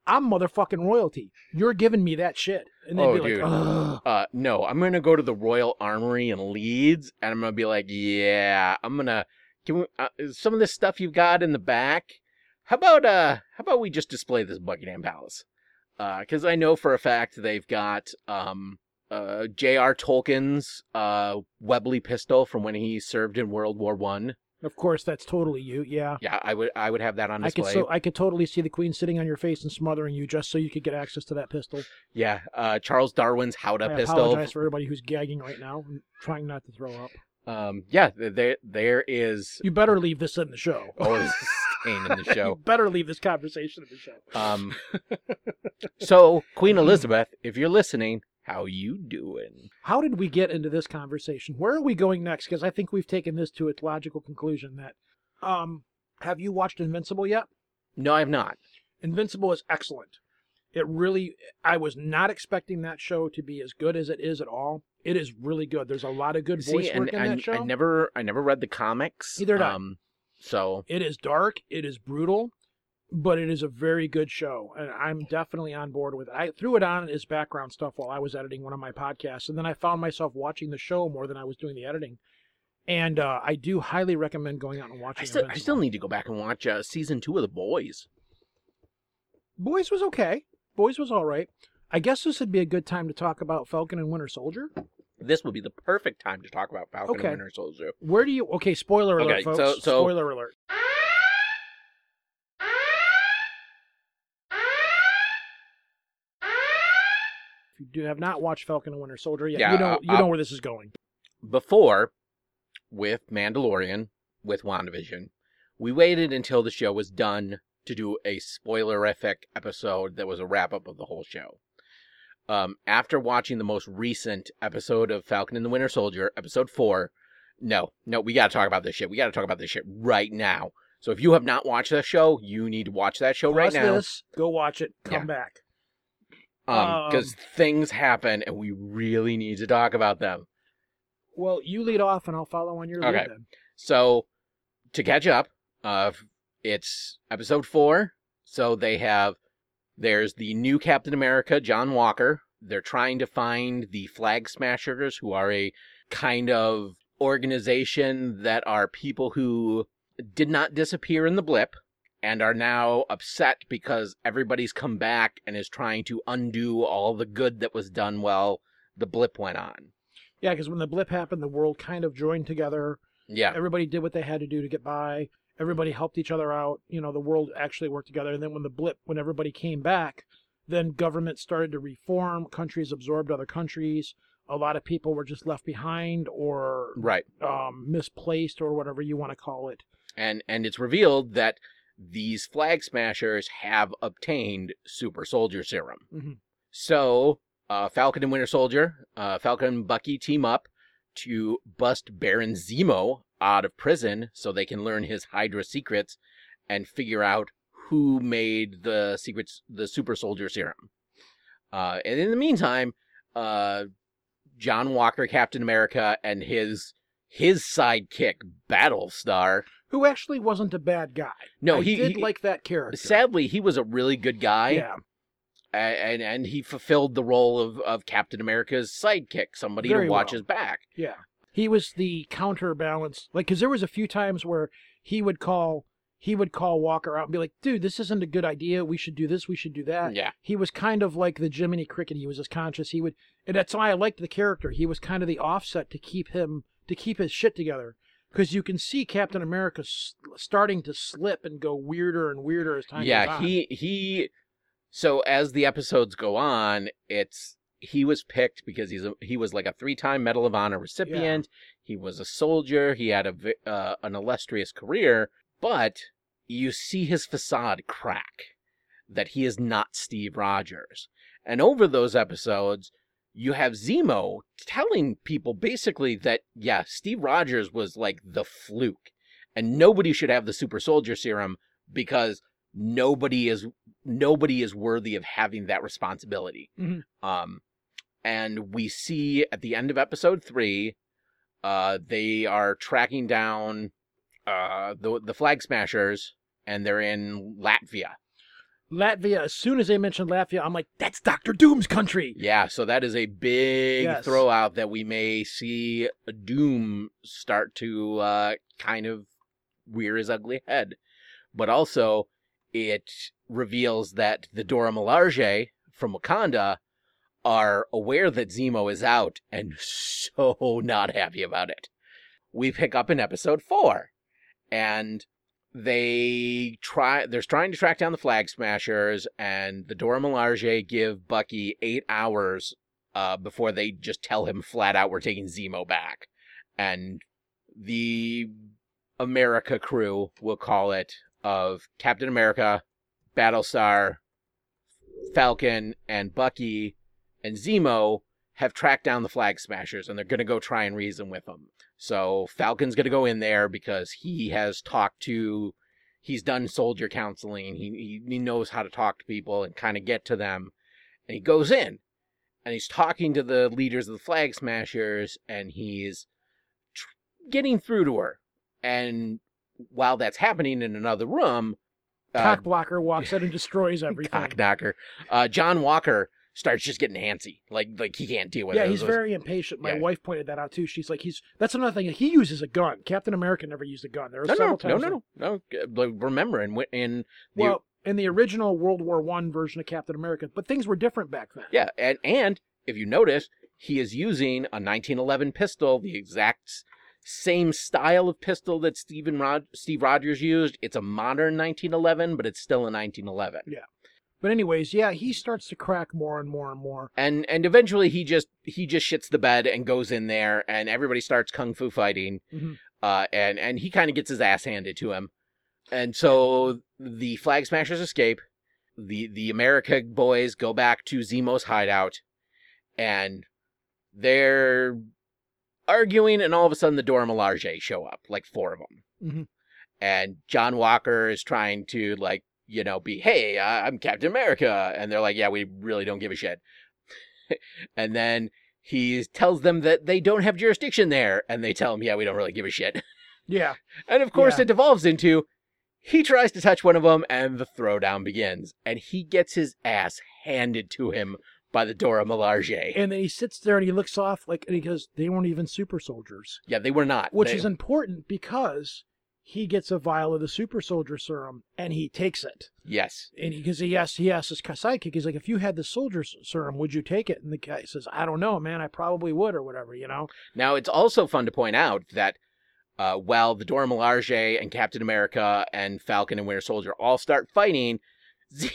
I'm motherfucking royalty. You're giving me that shit," and they'd Oh, be dude. like, "Ugh." Uh, no, I'm gonna go to the Royal Armory in Leeds, and I'm gonna be like, yeah, I'm gonna. Can we, uh, some of this stuff you've got in the back? How about uh, how about we just display this Buckingham Palace? Uh, because I know for a fact they've got um uh J.R. Tolkien's uh Webley pistol from when he served in World War One. Of course, that's totally you. Yeah. Yeah, I would I would have that on I display. could so I could totally see the queen sitting on your face and smothering you just so you could get access to that pistol. yeah, uh, Charles Darwin's Howdah I pistol. apologize for everybody who's gagging right now and trying not to throw up. Um, yeah, there there is. You better leave this in the show. Oh, staying in the *laughs* show. better leave this conversation in the show. Um, *laughs* so Queen Elizabeth, if you're listening, how you doing? How did we get into this conversation? Where are we going next? Because I think we've taken this to its logical conclusion that, um, have you watched Invincible yet? No, I have not. Invincible is excellent. It really, I was not expecting that show to be as good as it is at all. It is really good. There's a lot of good voice See, and work in I, that show. I never, I never read the comics. Neither did. Um, so It is dark. It is brutal, but it is a very good show, and I'm definitely on board with it. I threw it on as background stuff while I was editing one of my podcasts, and then I found myself watching the show more than I was doing the editing. And uh, I do highly recommend going out and watching. I still, I still need to go back and watch uh, season two of The Boys. Boys was okay. Boys was all right. I guess this would be a good time to talk about Falcon and Winter Soldier. This would be the perfect time to talk about Falcon Okay. and Winter Soldier. Where do you? Okay, spoiler alert, Okay, folks. so- so- spoiler alert. If you do have not watched Falcon and Winter Soldier yet, Yeah, you know uh, you know uh, where this is going. Before, with Mandalorian, with WandaVision, we waited until the show was done to do a spoilerific episode that was a wrap up of the whole show. Um, after watching the most recent episode of Falcon and the Winter Soldier, episode four, no, no, we got to talk about this shit. We got to talk about this shit right now. So if you have not watched that show, you need to watch that show right now. this, go watch it, come Yeah. back. Um, because Um, things happen and we really need to talk about them. Well, you lead off, and I'll follow on your Okay. lead. Then. So to catch up, uh, it's episode four. So they have there's the new Captain America, John Walker. They're trying to find the Flag Smashers, who are a kind of organization that are people who did not disappear in the blip and are now upset because everybody's come back and is trying to undo all the good that was done while the blip went on. Yeah, because when the blip happened, the world kind of joined together. Yeah. Everybody did what they had to do to get by. Everybody helped each other out. You know, the world actually worked together. And then when the blip, when everybody came back, then government started to reform. Countries absorbed other countries. A lot of people were just left behind or Right. um, misplaced or whatever you want to call it. and and it's revealed that these flag smashers have obtained super soldier serum. Mhm. So uh, Falcon and Winter Soldier, uh, Falcon and Bucky team up to bust Baron Zemo out of prison so they can learn his Hydra secrets and figure out who made the secrets, the super soldier serum. Uh, and in the meantime, uh, John Walker, Captain America, and his his sidekick Battlestar Who actually wasn't a bad guy. no, I he, did he- like that character. sadly he was a really good guy. yeah, a- and and he fulfilled the role of, of Captain America's sidekick, somebody Very to watch well. his back. yeah. He was the counterbalance. Like, because there was a few times where he would call he would call Walker out and be like, "Dude, this isn't a good idea. We should do this. We should do that." Yeah. He was kind of like the Jiminy Cricket. He was as conscious. He would, and that's why I liked the character. He was kind of the offset to keep him to keep his shit together. Because you can see Captain America starting to slip and go weirder and weirder as time goes yeah, he he. So as the episodes go on, it's he was picked because he's a, he was like a three-time Medal of Honor recipient. He was a soldier. He had a uh, an illustrious career, but you see his facade crack. That he is not Steve Rogers, and over those episodes, you have Zemo telling people basically that yeah, Steve Rogers was like the fluke, and nobody should have the super soldier serum because nobody is nobody is worthy of having that responsibility. Mhm. Um, and we see at the end of episode three, uh, they are tracking down uh the the flag smashers, and they're in Latvia. Latvia. As soon as they mentioned Latvia, I'm like, "That's Doctor Doom's country." Yeah, so that is a big Yes. throw out that we may see Doom start to uh, kind of rear his ugly head. But also, it reveals that the Dora Milaje from Wakanda are aware that Zemo is out and so *laughs* not happy about it. We pick up in episode four, and they try they're trying to track down the flag smashers and the Dora Milaje give Bucky eight hours uh, before they just tell him flat out we're taking Zemo back. And the America crew, we'll call it, of Captain America, Battlestar, Falcon, and Bucky and Zemo have tracked down the flag smashers and they're going to go try and reason with them. So Falcon's going to go in there because he has talked to, he's done soldier counseling. He, he, he knows how to talk to people and kind of get to them. And he goes in and he's talking to the leaders of the flag smashers and he's tr- getting through to her. And while that's happening in another room, uh, Cock blocker walks in and destroys *laughs* everything. cock knocker, uh, John Walker starts just getting antsy. Like like he can't deal with Yeah, it. Yeah, he's very impatient. My Yeah. wife pointed that out too. She's like, he's that's another thing. He uses a gun. Captain America never used a gun. There were No, no, several no, times. no, no, no. Like, Remember, in in the Well, in the original World War One version of Captain America, but things were different back then. yeah, and and if you notice, he is using a 1911 pistol, the exact same style of pistol that Steven Rod- Steve Rogers used. It's a modern 1911, but it's still a 1911. But anyways, yeah, he starts to crack more and more and more. And and eventually he just he just shits the bed and goes in there, and everybody starts kung fu fighting. Mhm. Uh, and and he kind of gets his ass handed to him, and so the flag smashers escape. The the America boys go back to Zemo's hideout, and they're arguing, and all of a sudden the Dora Milaje show up, like four of them, Mhm. and John Walker is trying to like you know be hey I'm Captain America, and they're like yeah we really don't give a shit, *laughs* and then he tells them that they don't have jurisdiction there, and they tell him yeah we don't really give a shit. *laughs* Yeah, And of course, Yeah. it devolves into he tries to touch one of them, and the throwdown begins. And he gets his ass handed to him by the Dora Milaje. and then he sits there and he looks off like and he goes, "They weren't even super soldiers," yeah, they were not. which They- is important because he gets a vial of the super soldier serum and he takes it. yes. And he because he, asks, he asks his sidekick, he's like, "If you had the soldier serum, would you take it?" And the guy says, "I don't know, man. I probably would, or whatever, you know." Now, it's also fun to point out that uh, while the Dora Milaje and Captain America and Falcon and Winter Soldier all start fighting, *laughs* Z-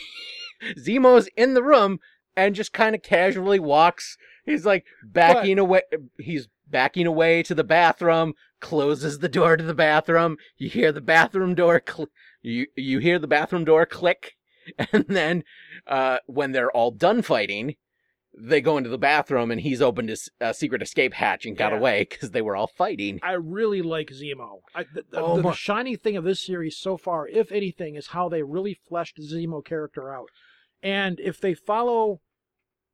Zemo's in the room and just kind of casually walks. He's like backing away. He's backing away to the bathroom, closes the door to the bathroom. You hear the bathroom door cl- you you hear the bathroom door click, *laughs* and then uh, when they're all done fighting, they go into the bathroom and he's opened his uh, secret escape hatch and got Yeah. away because they were all fighting. I really like Zemo. I, the, the, Oh the my- shiny thing of this series so far, if anything, is how they really fleshed Zemo character out. And if they follow,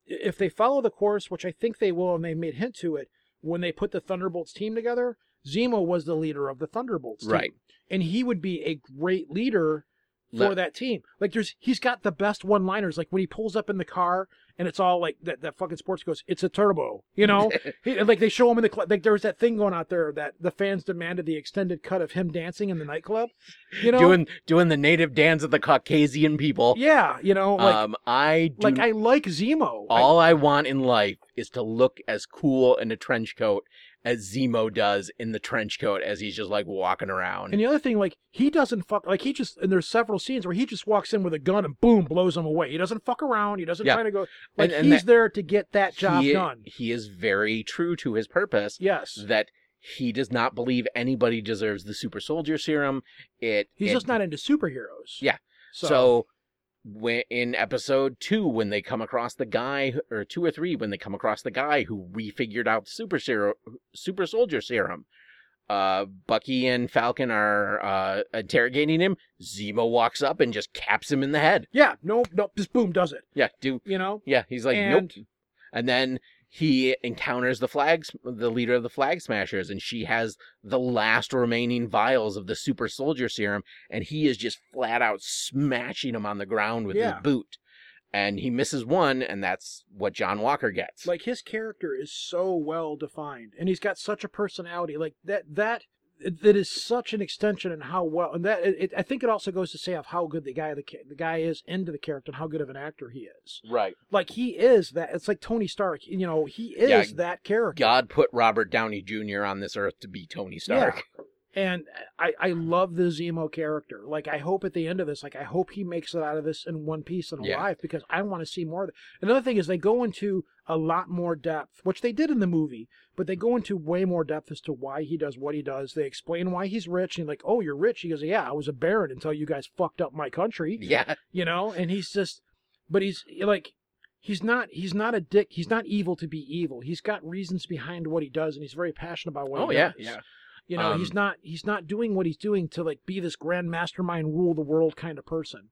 if they follow the course, which I think they will, and they made hint to it when they put the Thunderbolts team together, Zemo was the leader of the Thunderbolts team. Right. and he would be a great leader for that team. Like there's, he's got the best one-liners. Like when he pulls up in the car and it's all like that. That fucking sports goes, it's a turbo, you know. *laughs* he, like they show him in the club. Like there was that thing going out there that the fans demanded the extended cut of him dancing in the nightclub. You know, doing doing the native dance of the Caucasian people. yeah, you know, like um, I do like I like Zemo. I- all I want in life is to look as cool in a trench coat as Zemo does in the trench coat as he's just like walking around. And the other thing, like he doesn't fuck. Like he just and there's several scenes where he just walks in with a gun and boom blows them away. He doesn't fuck around. He doesn't Yeah. try to go. Like And- and he's that- there to get that job he, done. he is very true to his purpose Yes, that he does not believe anybody deserves the super soldier serum. It he's it- just not into superheroes. Yeah. So, So, in episode two, when they come across the guy, or two or three, when they come across the guy who refigured out super serum, super soldier serum, uh, Bucky and Falcon are uh, interrogating him. Zemo walks up and just caps him in the head. yeah, no, no, just boom does it. Yeah, do You know, yeah. He's like, And- nope. And then he encounters the flags, the leader of the Flag Smashers, and she has the last remaining vials of the super soldier serum, and he is just flat out smashing him on the ground with Yeah. his boot. And he misses one, and that's what John Walker gets. like his character is so well defined, and he's got such a personality. Like that, that that is such an extension and how well, and that it, I think it also goes to say of how good the guy the, the guy is into the character and how good of an actor he is. right. Like he is that. It's like Tony Stark. You know, he is Yeah, that character. God put Robert Downey Jr. on this earth to be Tony Stark. And uh, I, I love the Zemo character. Like I hope at the end of this, like I hope he makes it out of this in one piece and Yeah. alive because I want to see more. of it. Another thing is they go into a lot more depth, which they did in the movie, but they go into way more depth as to why he does what he does. They explain why he's rich and like, oh, you're rich. He goes, yeah, I was a baron until you guys fucked up my country. Yeah. You know, and he's just, but he's like. He's not. He's not a dick. He's not evil to be evil. He's got reasons behind what he does, and he's very passionate about what Oh he yeah. does. Yeah. You know, Um, he's not he's not doing what he's doing to like be this grand mastermind rule the world kind of person.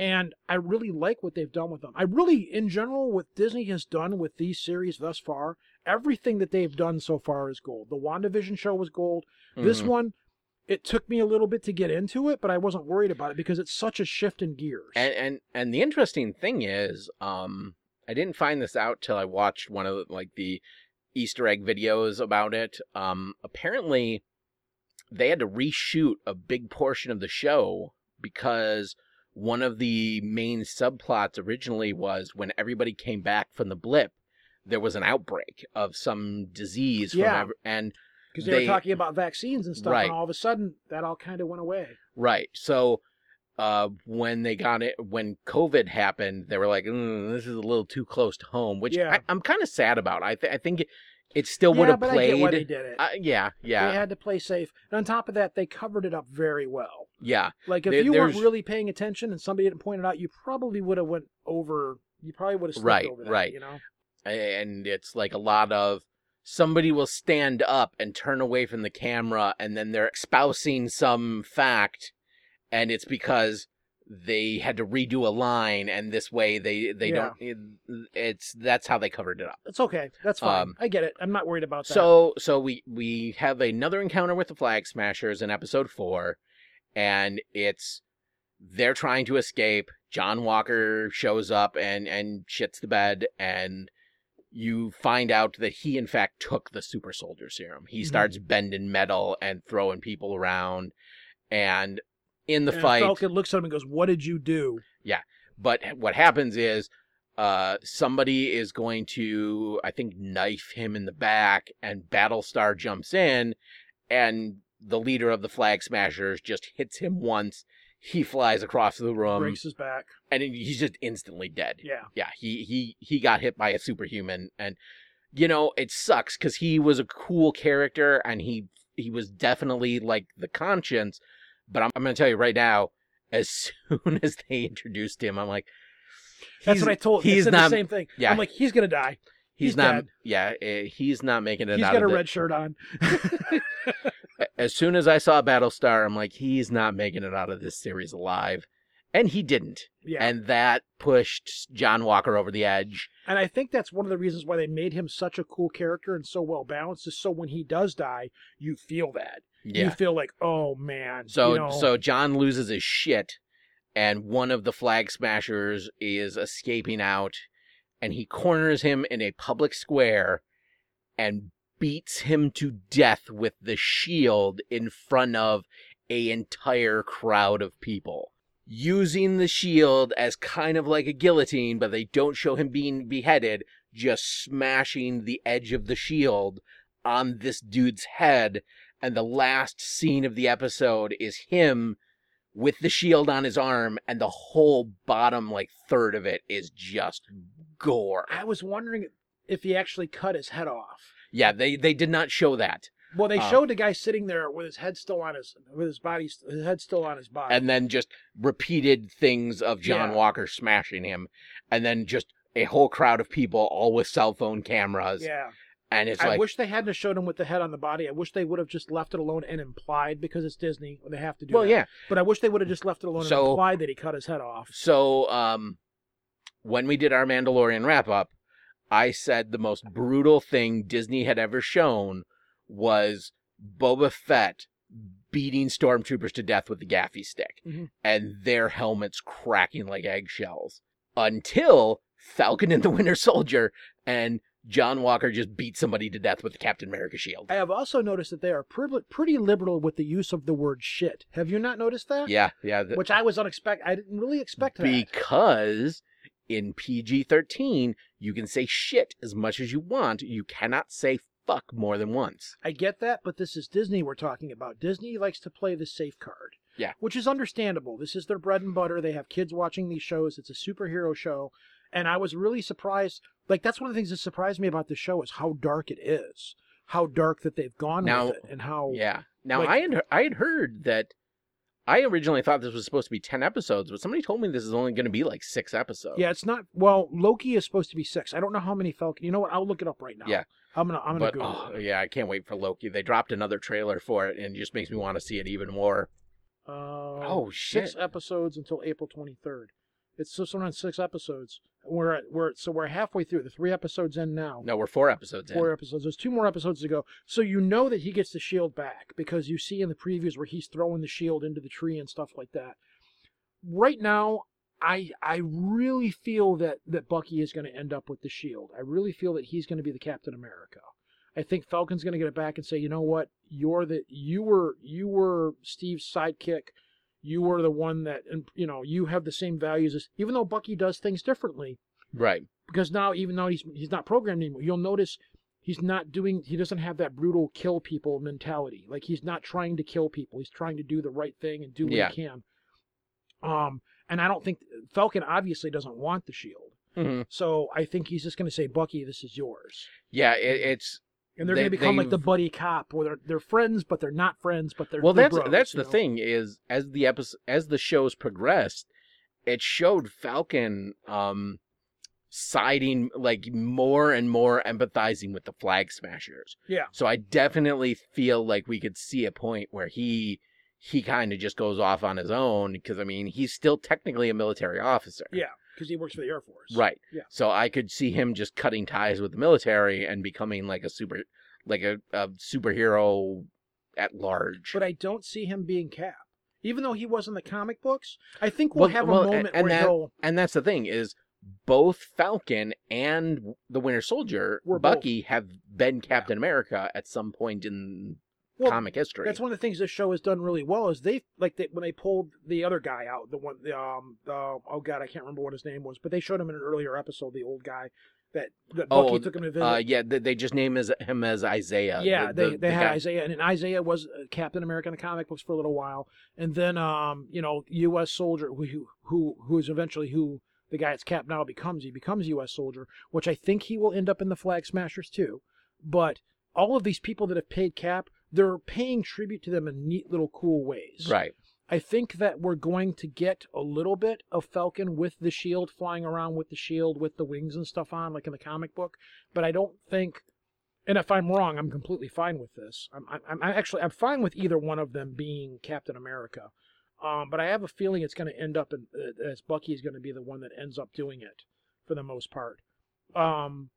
And I really like what they've done with them. I really in general what Disney has done with these series thus far, everything that they've done so far is gold. The WandaVision show was gold. This Mhm. one it took me a little bit to get into it, but I wasn't worried about it because it's such a shift in gears. And and and the interesting thing is, um, I didn't find this out till I watched one of the, like the Easter egg videos about it. Um, apparently, they had to reshoot a big portion of the show because one of the main subplots originally was when everybody came back from the blip, there was an outbreak of some disease from Yeah. ev- and because they, they- were talking about vaccines and stuff, Right. and all of a sudden that all kind of went away. Right. So uh, when they got it, when COVID happened, they were like, mm, "This is a little too close to home," which Yeah. I, I'm kind of sad about. I, th- I think it, still would yeah, have but played. I get why they did it. Uh, yeah, yeah, They had to play safe. And on top of that, they covered it up very well. yeah. Like if There- you weren't really paying attention and somebody didn't point it out, you probably would have went over. You probably would have slipped Right, over that. right. You know. And it's like a lot of somebody will stand up and turn away from the camera, and then they're espousing some fact, and it's because they had to redo a line, and this way they they Yeah. don't. It's that's how they covered it up. It's okay. That's fine. Um, I get it. I'm not worried about that. So so we we have another encounter with the Flag Smashers in episode four, and it's they're trying to escape. John Walker shows up and and shits the bed, and you find out that he in fact took the super soldier serum. He Mhm. starts bending metal and throwing people around, and in the And fight, Falcon looks at him and goes, "What did you do?" Yeah, but what happens is uh, somebody is going to, I think, knife him in the back, and Battlestar jumps in, and the leader of the Flag Smashers just hits him once. He flies across the room, Breaks his back. and he's just instantly dead. Yeah. Yeah, he he he got hit by a superhuman, and you know it sucks because he was a cool character, and he he was definitely like the conscience. But I'm, I'm going to tell you right now, as soon *laughs* as they introduced him, I'm like, That's what I told. He's not. the same thing. yeah. I'm like, he's gonna die. he's, he's not. dead. Yeah, eh, he's not making it He's out got a red shirt on. *laughs* As soon as I saw Battlestar, I'm like, he's not making it out of this series alive, and he didn't. yeah. And that pushed John Walker over the edge. And I think that's one of the reasons why they made him such a cool character and so well balanced is so when he does die, you feel that. Yeah. You feel like, oh man. So you know, so John loses his shit, and one of the flag smashers is escaping out, and he corners him in a public square and beats him to death with the shield in front of a entire crowd of people using the shield as kind of like a guillotine but they don't show him being beheaded just smashing the edge of the shield on this dude's head. And the last scene of the episode is him with the shield on his arm and the whole bottom like third of it is just gore. I was wondering if he actually cut his head off. yeah they they did not show that Well, they Uh, showed the guy sitting there with his head still on his, with his body, his head still on his body. and then just repeated things of John Yeah. Walker smashing him and then just a whole crowd of people all with cell phone cameras yeah, and it's I like wish they hadn't showed him with the head on the body. I wish they would have just left it alone and implied because it's Disney. They have to do. well that. yeah But I wish they would have just left it alone So- and implied that he cut his head off. So, um, when we did our Mandalorian wrap up, I said the most brutal thing Disney had ever shown was Boba Fett beating stormtroopers to death with the gaffi stick Mhm. and their helmets cracking like eggshells until Falcon and the Winter Soldier and John Walker just beat somebody to death with the Captain America shield. I have also noticed that they are pretty, pretty liberal with the use of the word shit. Have you not noticed that? Yeah, yeah. th- Which I was unexpected. I didn't really expect that. because in PG 13, you can say shit as much as you want. You cannot say fuck more than once. I get that, but this is Disney we're talking about. Disney likes to play the safe card. Yeah. Which is understandable. This is their bread and butter. They have kids watching these shows. It's a superhero show. And I was really surprised. Like, that's one of the things that surprised me about the show is how dark it is. How dark that they've gone Now- with it. And how. Yeah. Now, Like- I, had, I had heard that. I originally thought this was supposed to be 10 episodes, but somebody told me this is only going to be like six episodes. Yeah, it's not. Well, Loki is supposed to be six. I don't know how many Falcon. You know what? I'll look it up right now. Yeah. I'm gonna. I'm gonna But, Google oh, yeah, I can't wait for Loki. They dropped another trailer for it, and it just makes me want to see it even more. Uh, Oh, Six shit. episodes until April 23rd. It's just around six episodes. We're at, we're so we're halfway through. The three episodes in now. No, we're four episodes Four in. episodes. There's two more episodes to go. So you know that he gets the shield back because you see in the previews where he's throwing the shield into the tree and stuff like that. Right now, I I really feel that that Bucky is going to end up with the shield. I really feel that he's going to be the Captain America. I think Falcon's going to get it back and say, you know what, you're the you were you were Steve's sidekick. You were the one that, and you know, you have the same values as. Even though Bucky does things differently, Right. because now even though he's he's not programmed anymore, you'll notice he's not doing. He doesn't have that brutal kill people mentality. Like he's not trying to kill people. He's trying to do the right thing and do what Yeah. he can. Um, and I don't think Falcon obviously doesn't want the shield. hmm So I think he's just going to say, Bucky, this is yours. Yeah, it, it's And they're They- going to become like the buddy cop, where they're they're friends, but they're not friends, but they're well they're that's bros, that's the know? thing is as the episode as the shows progressed it showed falcon um siding like more and more empathizing with the flag smashers Yeah. so i definitely feel like we could see a point where he he kind of just goes off on his own because i mean he's still technically a military officer Yeah, because he works for the Air Force. right Yeah. so i could see him just cutting ties with the military and becoming like a super like a, a superhero at large But I don't see him being Cap. Even though he was in the comic books, I think we'll, Well- have well, a moment and where that- he'll. and that's the thing is both Falcon and the Winter Soldier, Were both. Bucky, have been Captain America at some point in Well, comic history. That's one of the things this show has done really well is they like they, when they pulled the other guy out, the one, the um, the, oh god, I can't remember what his name was, but they showed him in an earlier episode, the old guy that that Oh, Bucky took him to visit. uh, yeah, they, they just name his, him as Isaiah. yeah, the- they the- they the had guy- Isaiah, and Isaiah was uh, Captain America in the comic books for a little while, and then um, you know, U.S. soldier who who who is eventually who the guy that's Cap now becomes. He becomes U.S. soldier, which I think he will end up in the Flag Smashers too. But all of these people that have paid Cap, they're paying tribute to them in neat little cool ways. Right. I think that we're going to get a little bit of Falcon with the shield flying around with the shield with the wings and stuff on, like in the comic book. But I don't think, and if I'm wrong, I'm completely fine with this. I'm, I'm, I'm actually I'm fine with either one of them being Captain America. Um, but I have a feeling it's going to end up in, uh, as Bucky is going to be the one that ends up doing it for the most part. Um,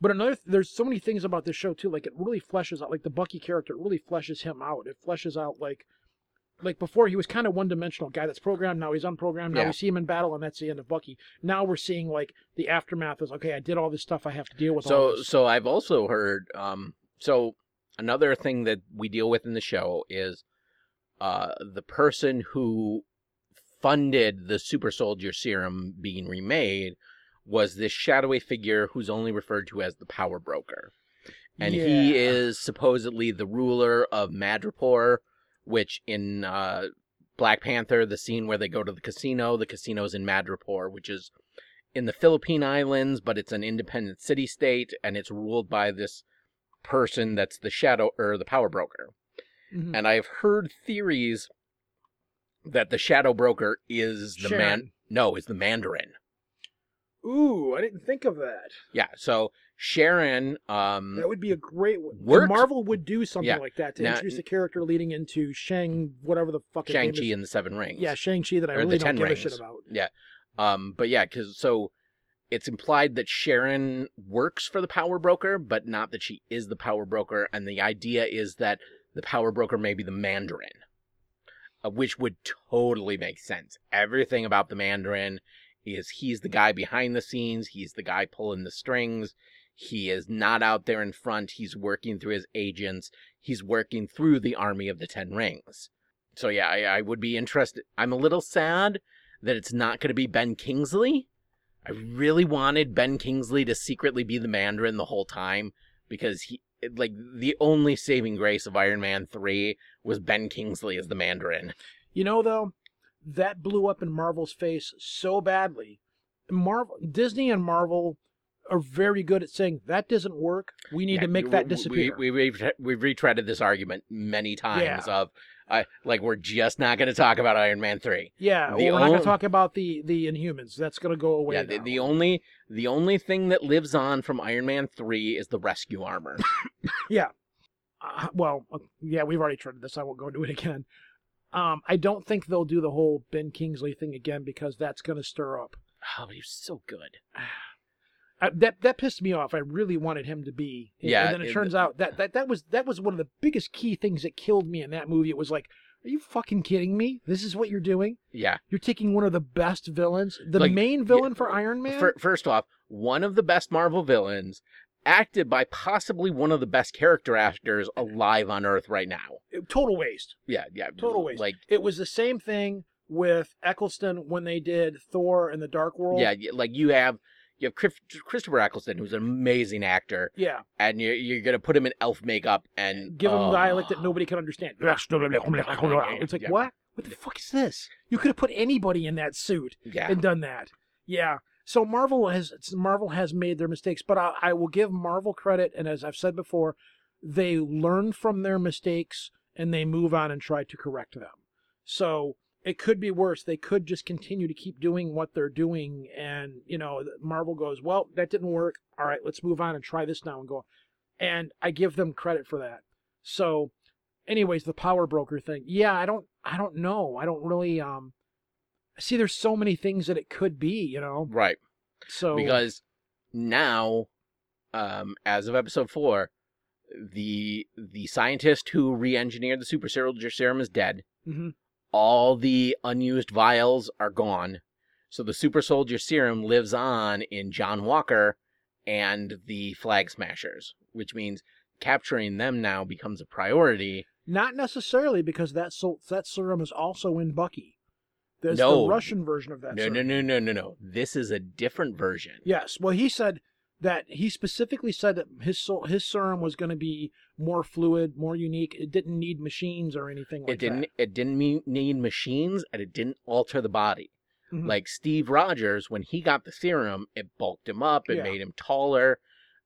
but another, th- there's so many things about this show too. Like it really fleshes out, like the Bucky character, it really fleshes him out. It fleshes out like like before he was kind of one dimensional guy that's programmed now he's unprogrammed now Yeah. we see him in battle and that's the end of bucky now we're seeing like the aftermath is okay i did all this stuff i have to deal with all So this. so I've also heard um so another thing that we deal with in the show is uh the person who funded the super soldier serum being remade was this shadowy figure who's only referred to as the power broker. And he is supposedly the ruler of Madripoor, which in uh Black Panther, the scene where they go to the casino, the casino's in Madripoor, which is in the Philippine Islands, but it's an independent city state and it's ruled by this person that's the shadow or the power broker. Mhm. And I've heard theories that the shadow broker is the man no, is the Mandarin. Ooh i didn't think of that Yeah, so Sharon um that would be a great Worked. marvel would do something Yeah. like that to Now- introduce a character leading into shang whatever the fuck Shang-Chi is. and the Seven Rings. yeah shang-chi that i Or really don't give a shit about Yeah, Um, but yeah, because so it's implied that Sharon works for the power broker, but not that she is the power broker. And the idea is that the power broker may be the Mandarin, uh, which would totally make sense. Everything about the Mandarin is he's the guy behind the scenes, he's the guy pulling the strings. He is not out there in front. He's working through his agents. He's working through the army of the Ten Rings. So yeah, I, I would be interested. I'm a little sad that it's not going to be Ben Kingsley. I really wanted Ben Kingsley to secretly be the Mandarin the whole time because he, like, the only saving grace of Iron Man 3 was Ben Kingsley as the Mandarin. You know, though, that blew up in Marvel's face so badly. Marvel, Disney, and Marvel are very good at saying that doesn't work. We need Yeah, to make we- that disappear. We, we, we've, we've retreaded this argument many times Yeah. of, uh, like, we're just not going to talk about Iron Man 3. yeah, the well, we're not going to talk about the the Inhumans. That's going to go away. yeah, the, the only the only thing that lives on from Iron Man 3 is the rescue armor. *laughs* uh, well, uh, yeah, we've already tried this. I won't go into it again. Um, I don't think they'll do the whole Ben Kingsley thing again because that's going to stir up. oh, but he was so good. *sighs* Uh, that that pissed me off. I really wanted him to be. and- Yeah, and then it it- turns out that, that that was that was one of the biggest key things that killed me in that movie. It was like, are you fucking kidding me? This is what you're doing? Yeah. You're taking one of the best villains, the Like, main villain for Iron Man. Fir- first off, one of the best Marvel villains, acted by possibly one of the best character actors alive on Earth right now. Total waste. Yeah, yeah, Total waste. Like, It was the same thing with Eccleston when they did Thor and the Dark World. yeah, like you have you have Christopher Eccleston, who's an amazing actor, Yeah. and you're you're gonna put him in elf makeup and Give him oh, dialect that nobody can understand. It's like, Yeah. what? What the fuck is this? You could have put anybody in that suit Yeah, and done that. Yeah. So Marvel has Marvel has made their mistakes, but I, I will give Marvel credit, and as I've said before, they learn from their mistakes and they move on and try to correct them. So it could be worse. They could just continue to keep doing what they're doing, and you know, Marvel goes, "Well, that didn't work. All right, let's move on and try this now and go." And I give them credit for that. So, anyways, the power broker thing. Yeah, I don't, I don't know. I don't really um see. There's so many things that it could be, you know. right. So because now um as of episode four the the scientist who re-engineered the super soldier serum is dead Mhm. all the unused vials are gone so the super soldier serum lives on in john walker and the flag smashers which means capturing them now becomes a priority not necessarily because that sol- that serum is also in Bucky. There's No. the Russian version of that. no serum. no no no no no this is a different version Yes. Well, he said that he specifically said that his his serum was going to be more fluid, more unique. It didn't need machines or anything like it didn't that. it didn't need machines and it didn't alter the body Mhm. Like Steve Rogers, when he got the serum, it bulked him up, it Yeah. made him taller.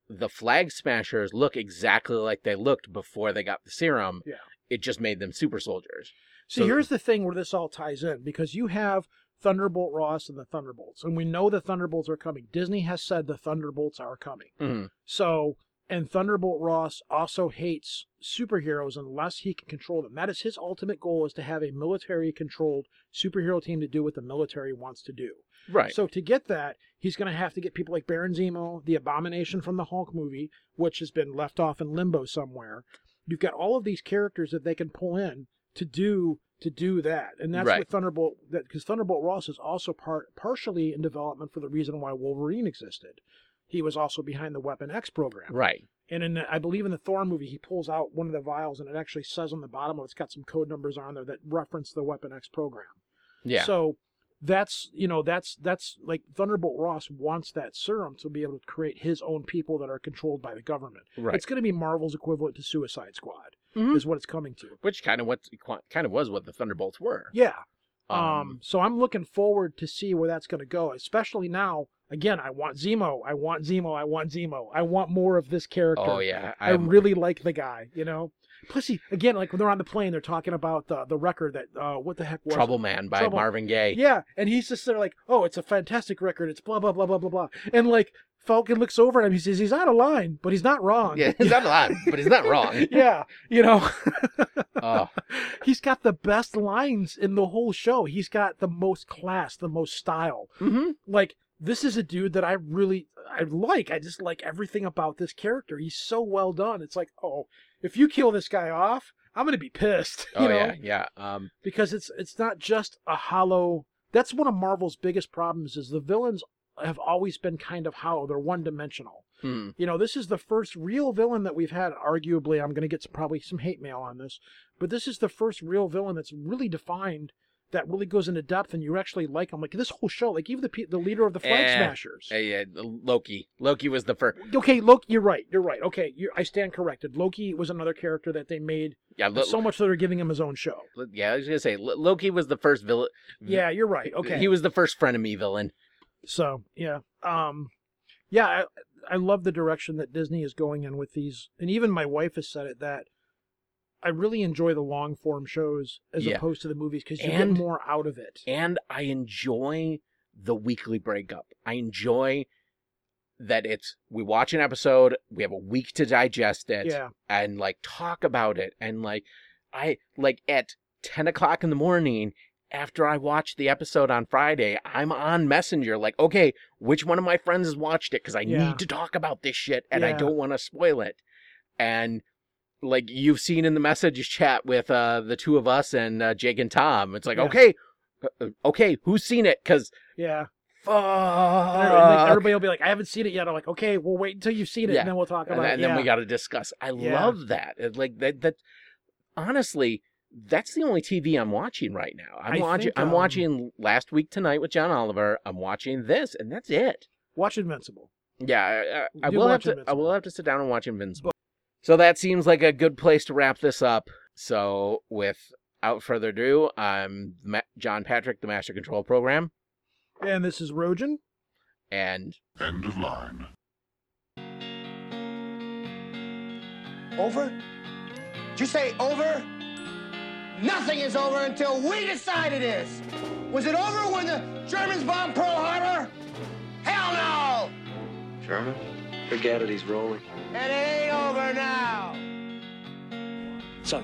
The Flag Smashers look exactly like they looked before they got the serum. Yeah. It just made them super soldiers. See, So- here's the thing where this all ties in because you have Thunderbolt Ross and the Thunderbolts, and we know the Thunderbolts are coming. Disney has said the Thunderbolts are coming. Mhm. So, and Thunderbolt Ross also hates superheroes unless he can control them. That is his ultimate goal: is to have a military-controlled superhero team to do what the military wants to do. Right. So to get that, he's going to have to get people like Baron Zemo, the Abomination from the Hulk movie, which has been left off in limbo somewhere. You've got all of these characters that they can pull in to do to do that, and that's Right. what Thunderbolt that because Thunderbolt Ross is also part partially in development for the reason why Wolverine existed. He was also behind the Weapon X program. Right. And in the, I believe in the Thor movie, he pulls out one of the vials, and it actually says on the bottom of it, it's got some code numbers on there that reference the Weapon X program. Yeah. So that's you know that's that's like Thunderbolt Ross wants that serum to be able to create his own people that are controlled by the government. right. It's going to be Marvel's equivalent to Suicide Squad, Mhm. is what it's coming to. Which kind of what kind of was what the Thunderbolts were. Yeah. Um, so I'm looking forward to see where that's going to go, especially now. Again, I want Zemo. I want Zemo. I want Zemo. I want more of this character. oh yeah. I I'm- really like the guy, you know. Plus, he again, like when they're on the plane, they're talking about the the record that uh, what the heck was it? Trouble Man by Trouble- Marvin Gaye. Yeah, and he's just there like, oh, it's a fantastic record. It's blah blah blah blah blah blah. And like Falcon looks over at him, he says he's out of line, but he's not wrong. Yeah, he's not line, but he's not wrong. *laughs* yeah, you know, *laughs* Oh, *laughs* he's got the best lines in the whole show. He's got the most class, the most style. hmm Like this is a dude that I really I like. I just like everything about this character. He's so well done. It's like, oh, if you kill this guy off, I'm gonna be pissed. You Oh know? yeah, yeah. Um, because it's it's not just a hollow that's one of marvel's biggest problems is the villains have always been kind of hollow they're one dimensional hmm. you know this is the first real villain that we've had arguably i'm going to get some, probably some hate mail on this but this is the first real villain that's really defined that really goes into depth and you actually like him like this whole show like even the the leader of the flag Eh, smashers eh, yeah, Loki. Loki was the first. okay loki you're right you're right okay you i stand corrected loki was another character that they made Yeah, Lo- so much that they're giving him his own show yeah. I was gonna say Lo- Loki was the first villain. yeah you're right okay He was the first frenemy villain. So yeah, um, yeah, I, I love the direction that Disney is going in with these, and even my wife has said it that I really enjoy the long form shows as Yeah. opposed to the movies because you And- get more out of it. and I enjoy the weekly breakup. I enjoy that it's we watch an episode, we have a week to digest it, yeah, and like talk about it, and like I like at ten o'clock in the morning after I watch the episode on Friday, I'm on Messenger like, okay, which one of my friends has watched it because I Yeah. need to talk about this shit and I don't want to spoil it, and. Like you've seen in the messages chat with uh, the two of us and uh, Jake and Tom, it's like Yeah. okay, uh, okay, who's seen it? Because yeah. fuck, And like, everybody will be like, "I haven't seen it yet." I'm like, "Okay, we'll wait until you've seen it, Yeah. and then we'll talk and, about then, it." and then we got to discuss. I Yeah. love that. Like that. That honestly, that's the only TV I'm watching right now. I'm I watching. think, I'm um, watching Last Week Tonight with John Oliver. I'm watching this, and that's it. watch Invincible. Yeah, I, I, I will have watch to. I will have to sit down and watch Invincible. So that seems like a good place to wrap this up. So without further ado, I'm Ma- John Patrick, the Master Control Program, And this is Rojan. and End of line. Over? Did you say over? Nothing is over until we decide it is. Was it over when the Germans bombed Pearl Harbor? Hell no! Sherman? Forget it, he's rolling. It ain't over now. So,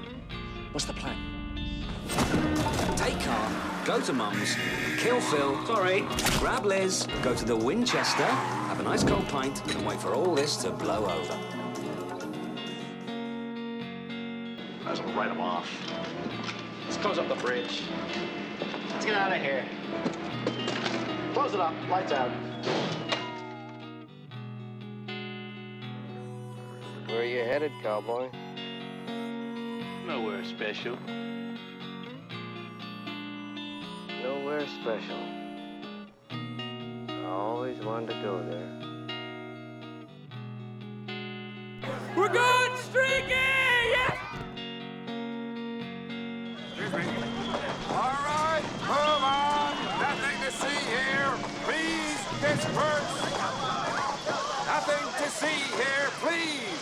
what's the plan? Take car, go to Mum's, kill Phil, sorry, grab Liz, go to the Winchester, have a nice cold pint, and wait for all this to blow over. Might as well write him off. Let's close up the bridge. Let's get out of here. Close it up. Lights out. Where are you headed, cowboy? Nowhere special. Nowhere special. I always wanted to go there. We're going streaking! All right, move on. Nothing to see here. Please disperse. Nothing to see here. Please